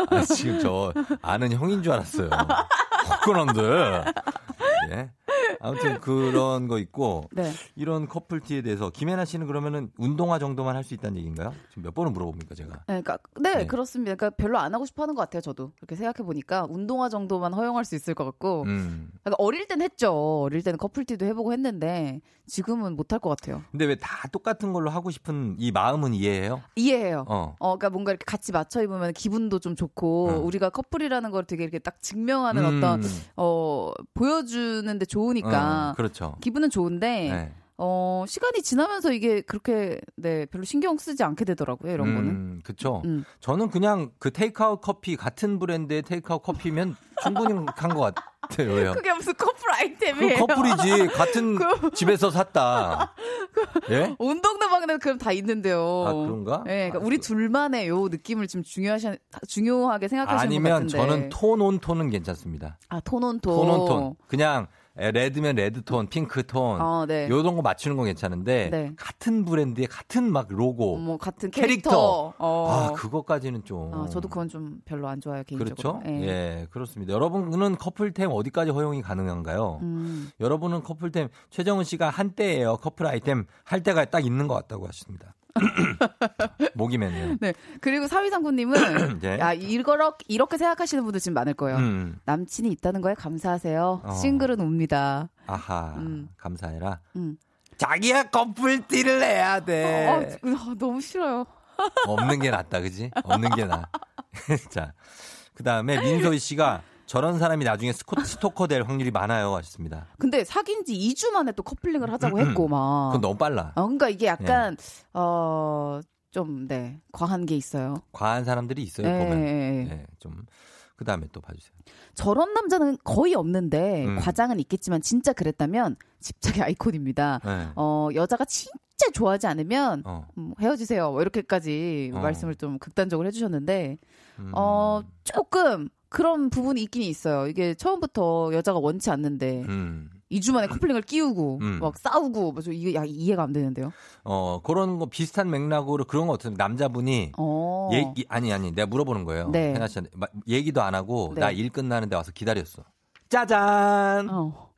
아, 지금 저 아는 형인 줄 알았어요. 화끈한데. 예. 아무튼 그런 거 있고 네. 이런 커플티에 대해서 김혜나 씨는 그러면은 운동화 정도만 할 수 있다는 얘기인가요? 지금 몇 번을 물어봅니까 제가? 네, 그러니까 네, 네. 그렇습니다. 그러니까 별로 안 하고 싶어 하는 것 같아요, 저도. 그렇게 생각해 보니까 운동화 정도만 허용할 수 있을 것 같고. 음. 그러니까 어릴 땐 했죠. 어릴 때는 커플티도 해보고 했는데 지금은 못할 것 같아요. 근데 왜 다 똑같은 걸로 하고 싶은 이 마음은 이해해요? 이해해요. 어. 어, 그러니까 뭔가 이렇게 같이 맞춰 입으면 기분도 좀 좋고 어. 우리가 커플이라는 걸 되게 이렇게 딱 증명하는 음. 어떤 어 보여주는데 좋 으니까 어, 그렇죠. 기분은 좋은데 네. 어 시간이 지나면서 이게 그렇게 네 별로 신경 쓰지 않게 되더라고요 이런 거는. 음, 그쵸. 음. 저는 그냥 그 테이크아웃 커피 같은 브랜드의 테이크아웃 커피면 충분히 한것 같아요. 그게 무슨 커플 그 아이템이에요? 커플이지 같은 집에서 샀다. 예? 운동나방에는 그럼 다 있는데요. 아, 그런가? 예, 그러니까 우리 둘만의 요 느낌을 좀 중요하시 중요하게 생각하시는 것 아니면 같은데. 저는 tone on tone은 괜찮습니다. 아 tone on tone. Tone on tone. 그냥 에, red면 red톤, 핑크톤. 어, 네. 요런 거 맞추는 건 괜찮은데 네. 같은 브랜드의 같은 막 로고, 뭐 같은 캐릭터. 캐릭터. 어. 아, 그거까지는 좀 아, 저도 그건 좀 별로 안 좋아요 개인적으로. 그렇죠? 예. 그렇습니다. 여러분은 커플템 어디까지 허용이 가능한가요? 음. 여러분은 커플템 최정은 씨가 한때예요. 커플 아이템 할 때가 딱 있는 것 같다고 하십니다. 목이 맺네요. 네. 그리고 사위상구님은 네. 야 이거렇 이렇게 생각하시는 분들 지금 많을 거예요. 음. 남친이 있다는 거에 감사하세요. 어. 싱글은 옵니다. 아하, 음. 감사해라. 음. 자기야 커플티를 내야 돼. 어, 아, 너무 싫어요. 없는 게 낫다, 그지? 없는 게 나. 자, 그 다음에 민소희 씨가 저런 사람이 나중에 스코, 스토커 될 확률이 많아요. 하셨습니다. 근데 사귄 지 2주 만에 또 커플링을 하자고 했고 막. 그건 너무 빨라. 어, 그러니까 이게 약간 어. 좀, 네, 과한 게 있어요. 과한 사람들이 있어요, 예, 보면. 예, 예. 네, 좀. 그 다음에 또 봐주세요. 저런 남자는 거의 없는데, 음. 과장은 있겠지만, 진짜 그랬다면, 집착의 아이콘입니다. 네. 어, 여자가 진짜 좋아하지 않으면, 어. 음, 헤어지세요. 뭐 이렇게까지 어. 말씀을 좀 극단적으로 해주셨는데, 음. 어, 조금 그런 부분이 있긴 있어요. 이게 처음부터 여자가 원치 않는데, 음. 2주 만에 커플링을 끼우고, 음. 막 싸우고, 뭐, 저 이게 야, 이해가 안 되는데요. 어, 그런 거 비슷한 맥락으로 그런 거 어떤 남자분이 어. 얘기 아니 아니 내가 물어보는 거예요. 네. 해나 씨한테 마- 얘기도 안 하고 네. 나일 끝나는데 와서 기다렸어. 짜잔. 어.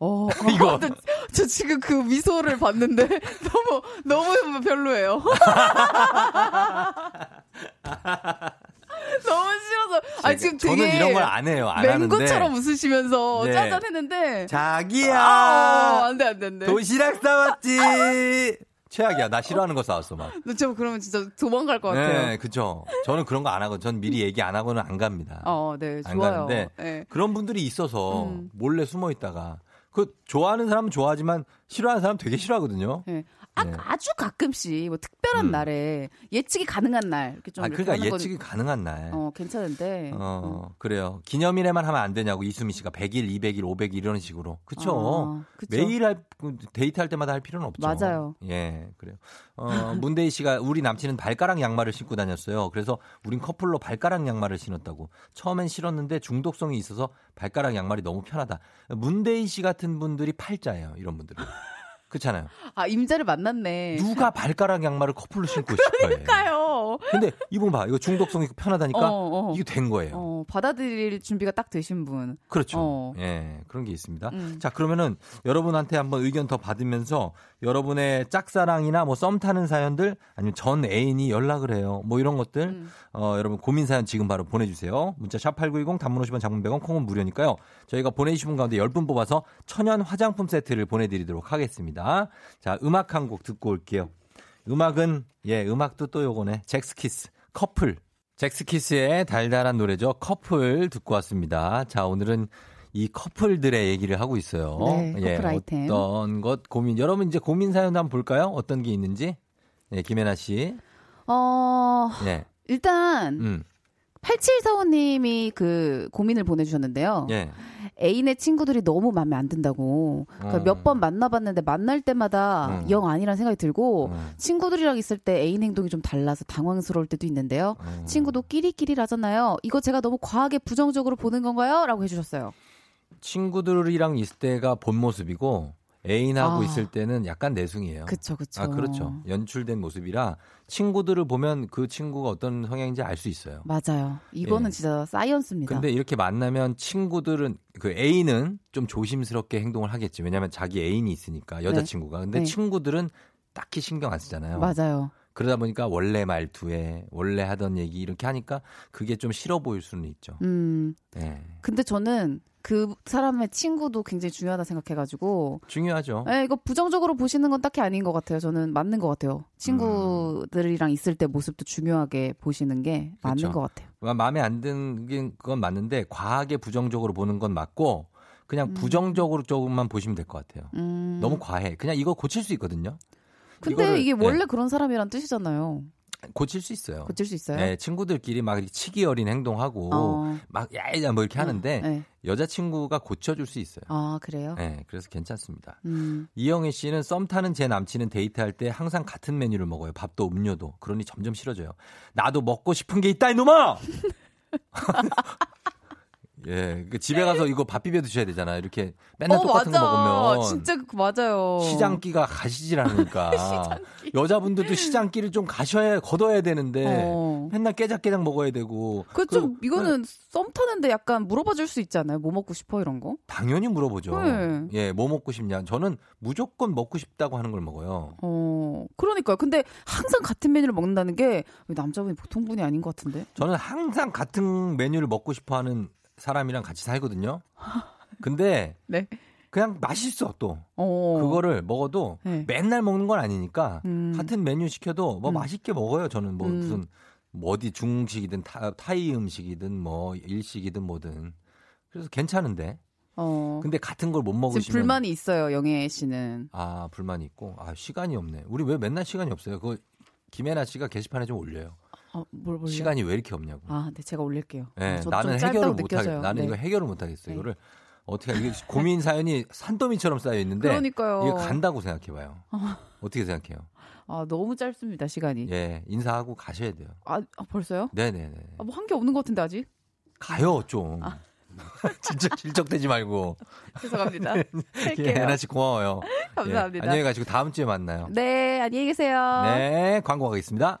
어, 이거. 저, 저 지금 그 미소를 봤는데 너무 너무 별로예요. 너무 싫어서. 아 지금 되게 저는 이런 걸 안 해요. 안 맹구처럼 하는데. 웃으시면서 네. 짜잔했는데. 자기야. 아, 안돼 안돼 안돼. 도시락 싸왔지. 최악이야. 나 싫어하는 거 싸웠어 막. 저 그러면 진짜 도망갈 것 같아요. 네, 그죠. 저는 그런 거 안 하고, 전 미리 얘기 안 하고는 안 갑니다. 어, 네, 안 좋아요. 가는데 네. 그런 분들이 있어서 음. 몰래 숨어 있다가 그 좋아하는 사람은 좋아하지만 싫어하는 사람 되게 싫어하거든요. 네. 아, 네. 아주 가끔씩 뭐 특별한 음. 날에 예측이 가능한 날 이렇게 좀 아, 이렇게 그러니까 예측이 건, 가능한 날. 어 괜찮은데 어, 그래요. 기념일에만 하면 안 되냐고 이수미 씨가 100일, 200일, 500일 이런 식으로. 그쵸? 아, 그쵸. 매일 할, 그 데이트할 때마다 할 필요는 없죠. 맞아요. 예, 그래요. 어, 문대희 씨가 우리 남친은 발가락 양말을 신고 다녔어요. 그래서 우린 커플로 발가락 양말을 신었다고. 처음엔 싫었는데 중독성이 있어서 발가락 양말이 너무 편하다. 문대희 씨 같은 분들이 팔자예요. 이런 분들은. 그렇잖아요. 아 임자를 만났네. 누가 발가락 양말을 커플로 신고. 그러니까요. 근데 이분 봐. 이거 중독성이 편하다니까 어, 어. 이게 된 거예요. 어, 받아들일 준비가 딱 되신 분. 그렇죠. 어. 예, 그런 게 있습니다. 음. 자, 그러면은 여러분한테 한번 의견 더 받으면서 여러분의 짝사랑이나 뭐 썸 타는 사연들 아니면 전 애인이 연락을 해요. 뭐 이런 것들 음. 어, 여러분 고민 사연 지금 바로 보내 주세요. 문자 샵 8910 단문 50원 장문 100원 콩은 무료니까요. 저희가 보내주신 분 가운데 10분 뽑아서 천연 화장품 세트를 보내 드리도록 하겠습니다. 자, 음악 한 곡 듣고 올게요. 음악은 예, 음악도 또 요거네. 잭스키스 커플. 잭스키스의 달달한 노래죠. 커플 듣고 왔습니다. 자, 오늘은 이 커플들의 얘기를 하고 있어요. 네, 예, 커플 아이템. 어떤 것 고민. 여러분 이제 고민 사연 한번 볼까요? 어떤 게 있는지. 예, 김혜나 씨. 어 예. 일단 음. 8745님이 그 고민을 보내주셨는데요. 예. 애인의 친구들이 너무 마음에 안 든다고. 그러니까 어. 몇번 만나봤는데 만날 때마다 어. 영 아니란 생각이 들고 어. 친구들이랑 있을 때 애인 행동이 좀 달라서 당황스러울 때도 있는데요. 어. 친구도 끼리끼리라잖아요. 이거 제가 너무 과하게 부정적으로 보는 건가요? 라고 해주셨어요. 친구들이랑 있을 때가 본 모습이고 애인하고 아. 있을 때는 약간 내숭이에요. 그쵸, 그쵸. 아, 그렇죠. 연출된 모습이라 친구들을 보면 그 친구가 어떤 성향인지 알 수 있어요. 맞아요. 이거는 예. 진짜 사이언스입니다. 근데 이렇게 만나면 친구들은 그 애인은 좀 조심스럽게 행동을 하겠지. 왜냐하면 자기 애인이 있으니까 여자친구가. 근데 네. 친구들은 딱히 신경 안 쓰잖아요. 맞아요. 그러다 보니까 원래 말투에 원래 하던 얘기 이렇게 하니까 그게 좀 싫어 보일 수는 있죠. 음. 네. 근데 저는 그 사람의 친구도 굉장히 중요하다 생각해가지고. 중요하죠. 에, 이거 부정적으로 보시는 건 딱히 아닌 것 같아요. 저는 맞는 것 같아요. 친구들이랑 있을 때 모습도 중요하게 보시는 게 맞는 그렇죠. 것 같아요. 그러니까 마음에 안 드는 건 맞는데 과하게 부정적으로 보는 건 맞고 그냥 부정적으로 조금만 보시면 될 것 같아요. 음. 너무 과해. 그냥 이거 고칠 수 있거든요. 근데 이거를, 이게 원래 네, 그런 사람이란 뜻이잖아요. 고칠 수 있어요. 고칠 수 있어요? 네, 친구들끼리 막 치기 어린 행동하고 어. 막 야야 뭐 이렇게 하는데 네. 여자친구가 고쳐줄 수 있어요. 아, 그래요? 네, 그래서 괜찮습니다. 음. 이영애 씨는 썸 타는 제 남친은 데이트할 때 항상 같은 메뉴를 먹어요. 밥도 음료도. 그러니 점점 싫어져요. 나도 먹고 싶은 게 있다 이놈아. 예, 그 집에 가서 이거 밥 비벼 드셔야 되잖아요. 이렇게 맨날 어, 똑같은 맞아. 거 먹으면 진짜 그- 맞아요. 시장기가 가시질 않으니까 여자분들도 시장기를 좀 가셔야 걷어야 되는데 어. 맨날 깨작깨작 먹어야 되고 그좀 그- 이거는 썸 타는데 약간 물어봐 줄 수 있잖아요. 뭐 먹고 싶어 이런 거? 당연히 물어보죠. 네. 예, 뭐 먹고 싶냐? 저는 무조건 먹고 싶다고 하는 걸 먹어요. 어, 그러니까요. 근데 항상 같은 메뉴를 먹는다는 게 남자분이 보통 분이 아닌 것 같은데. 저는 항상 같은 메뉴를 먹고 싶어 하는 사람이랑 같이 살거든요. 근데 네. 그냥 맛있어 또. 어. 그거를 먹어도 네. 맨날 먹는 건 아니니까 음. 같은 메뉴 시켜도 뭐 음. 맛있게 먹어요. 저는 뭐 음. 무슨 뭐 어디 중식이든 타, 타이 음식이든 뭐 일식이든 뭐든 그래서 괜찮은데. 어. 근데 같은 걸 못 먹으시면 불만이 있어요, 영애 씨는. 아 불만이 있고 아 시간이 없네. 우리 왜 맨날 시간이 없어요? 그 김혜나 씨가 게시판에 좀 올려요. 어, 뭘 볼래요? 시간이 왜 이렇게 없냐고. 아, 네, 제가 올릴게요. 네, 저- 나는 좀 해결을 짧다고 못 하겠. 느껴져요. 나는 네. 이거 해결을 못 하겠어. 네. 이거를 어떻게 이게 고민 사연이 산더미처럼 쌓여 있는데 그러니까요. 이게 간다고 생각해봐요. 아. 어떻게 생각해요? 아, 너무 짧습니다, 시간이. 예, 인사하고 가셔야 돼요. 아, 아, 벌써요? 네네네. 아, 뭐 한 게 없는 것 같은데 아직? 가요 좀. 진짜 질적대지 말고. 죄송합니다. 예, 할게요. 예나 씨 고마워요. 감사합니다. 예, 안녕히 가시고 다음 주에 만나요. 네, 안녕히 계세요. 네, 광고 가겠습니다.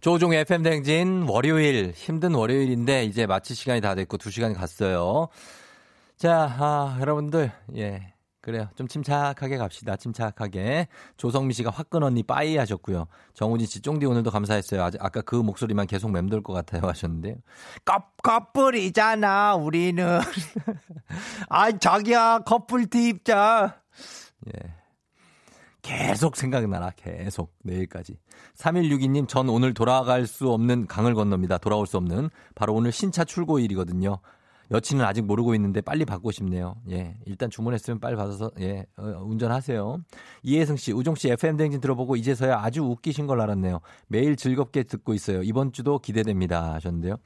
조종의 FM 댕진 월요일 힘든 월요일인데 이제 마칠 시간이 다 됐고 두 시간이 갔어요. 자, 아, 여러분들 예. 그래요. 좀 침착하게 갑시다. 침착하게. 조성미 씨가 화끈 언니 빠이 하셨고요. 정우진 씨 쫑디 오늘도 감사했어요. 아직 아까 그 목소리만 계속 맴돌 것 같아요 하셨는데요. 커, 커플이잖아 우리는. 아 자기야 커플티 입자. 예. 계속 생각나라. 계속. 내일까지. 3162님, 전 오늘 돌아갈 수 없는 강을 건넙니다. 돌아올 수 없는. 바로 오늘 신차 출고일이거든요. 여친은 아직 모르고 있는데 빨리 받고 싶네요. 예. 일단 주문했으면 빨리 받아서, 예. 어, 운전하세요. 이혜승 씨, 우종 씨 FM댕진 들어보고 이제서야 아주 웃기신 걸 알았네요. 매일 즐겁게 듣고 있어요. 이번 주도 기대됩니다. 하셨는데요.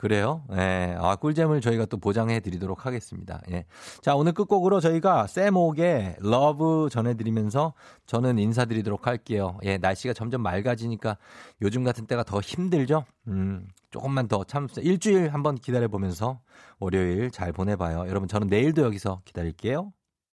그래요? 예. 아, 꿀잼을 저희가 또 보장해 드리도록 하겠습니다. 예. 자, 오늘 끝곡으로 저희가 세목의 Love 전해드리면서 저는 인사드리도록 할게요. 예, 날씨가 점점 맑아지니까 요즘 같은 때가 더 힘들죠? 음, 조금만 더 참, 일주일 한번 기다려보면서 월요일 잘 보내봐요. 여러분, 저는 내일도 여기서 기다릴게요.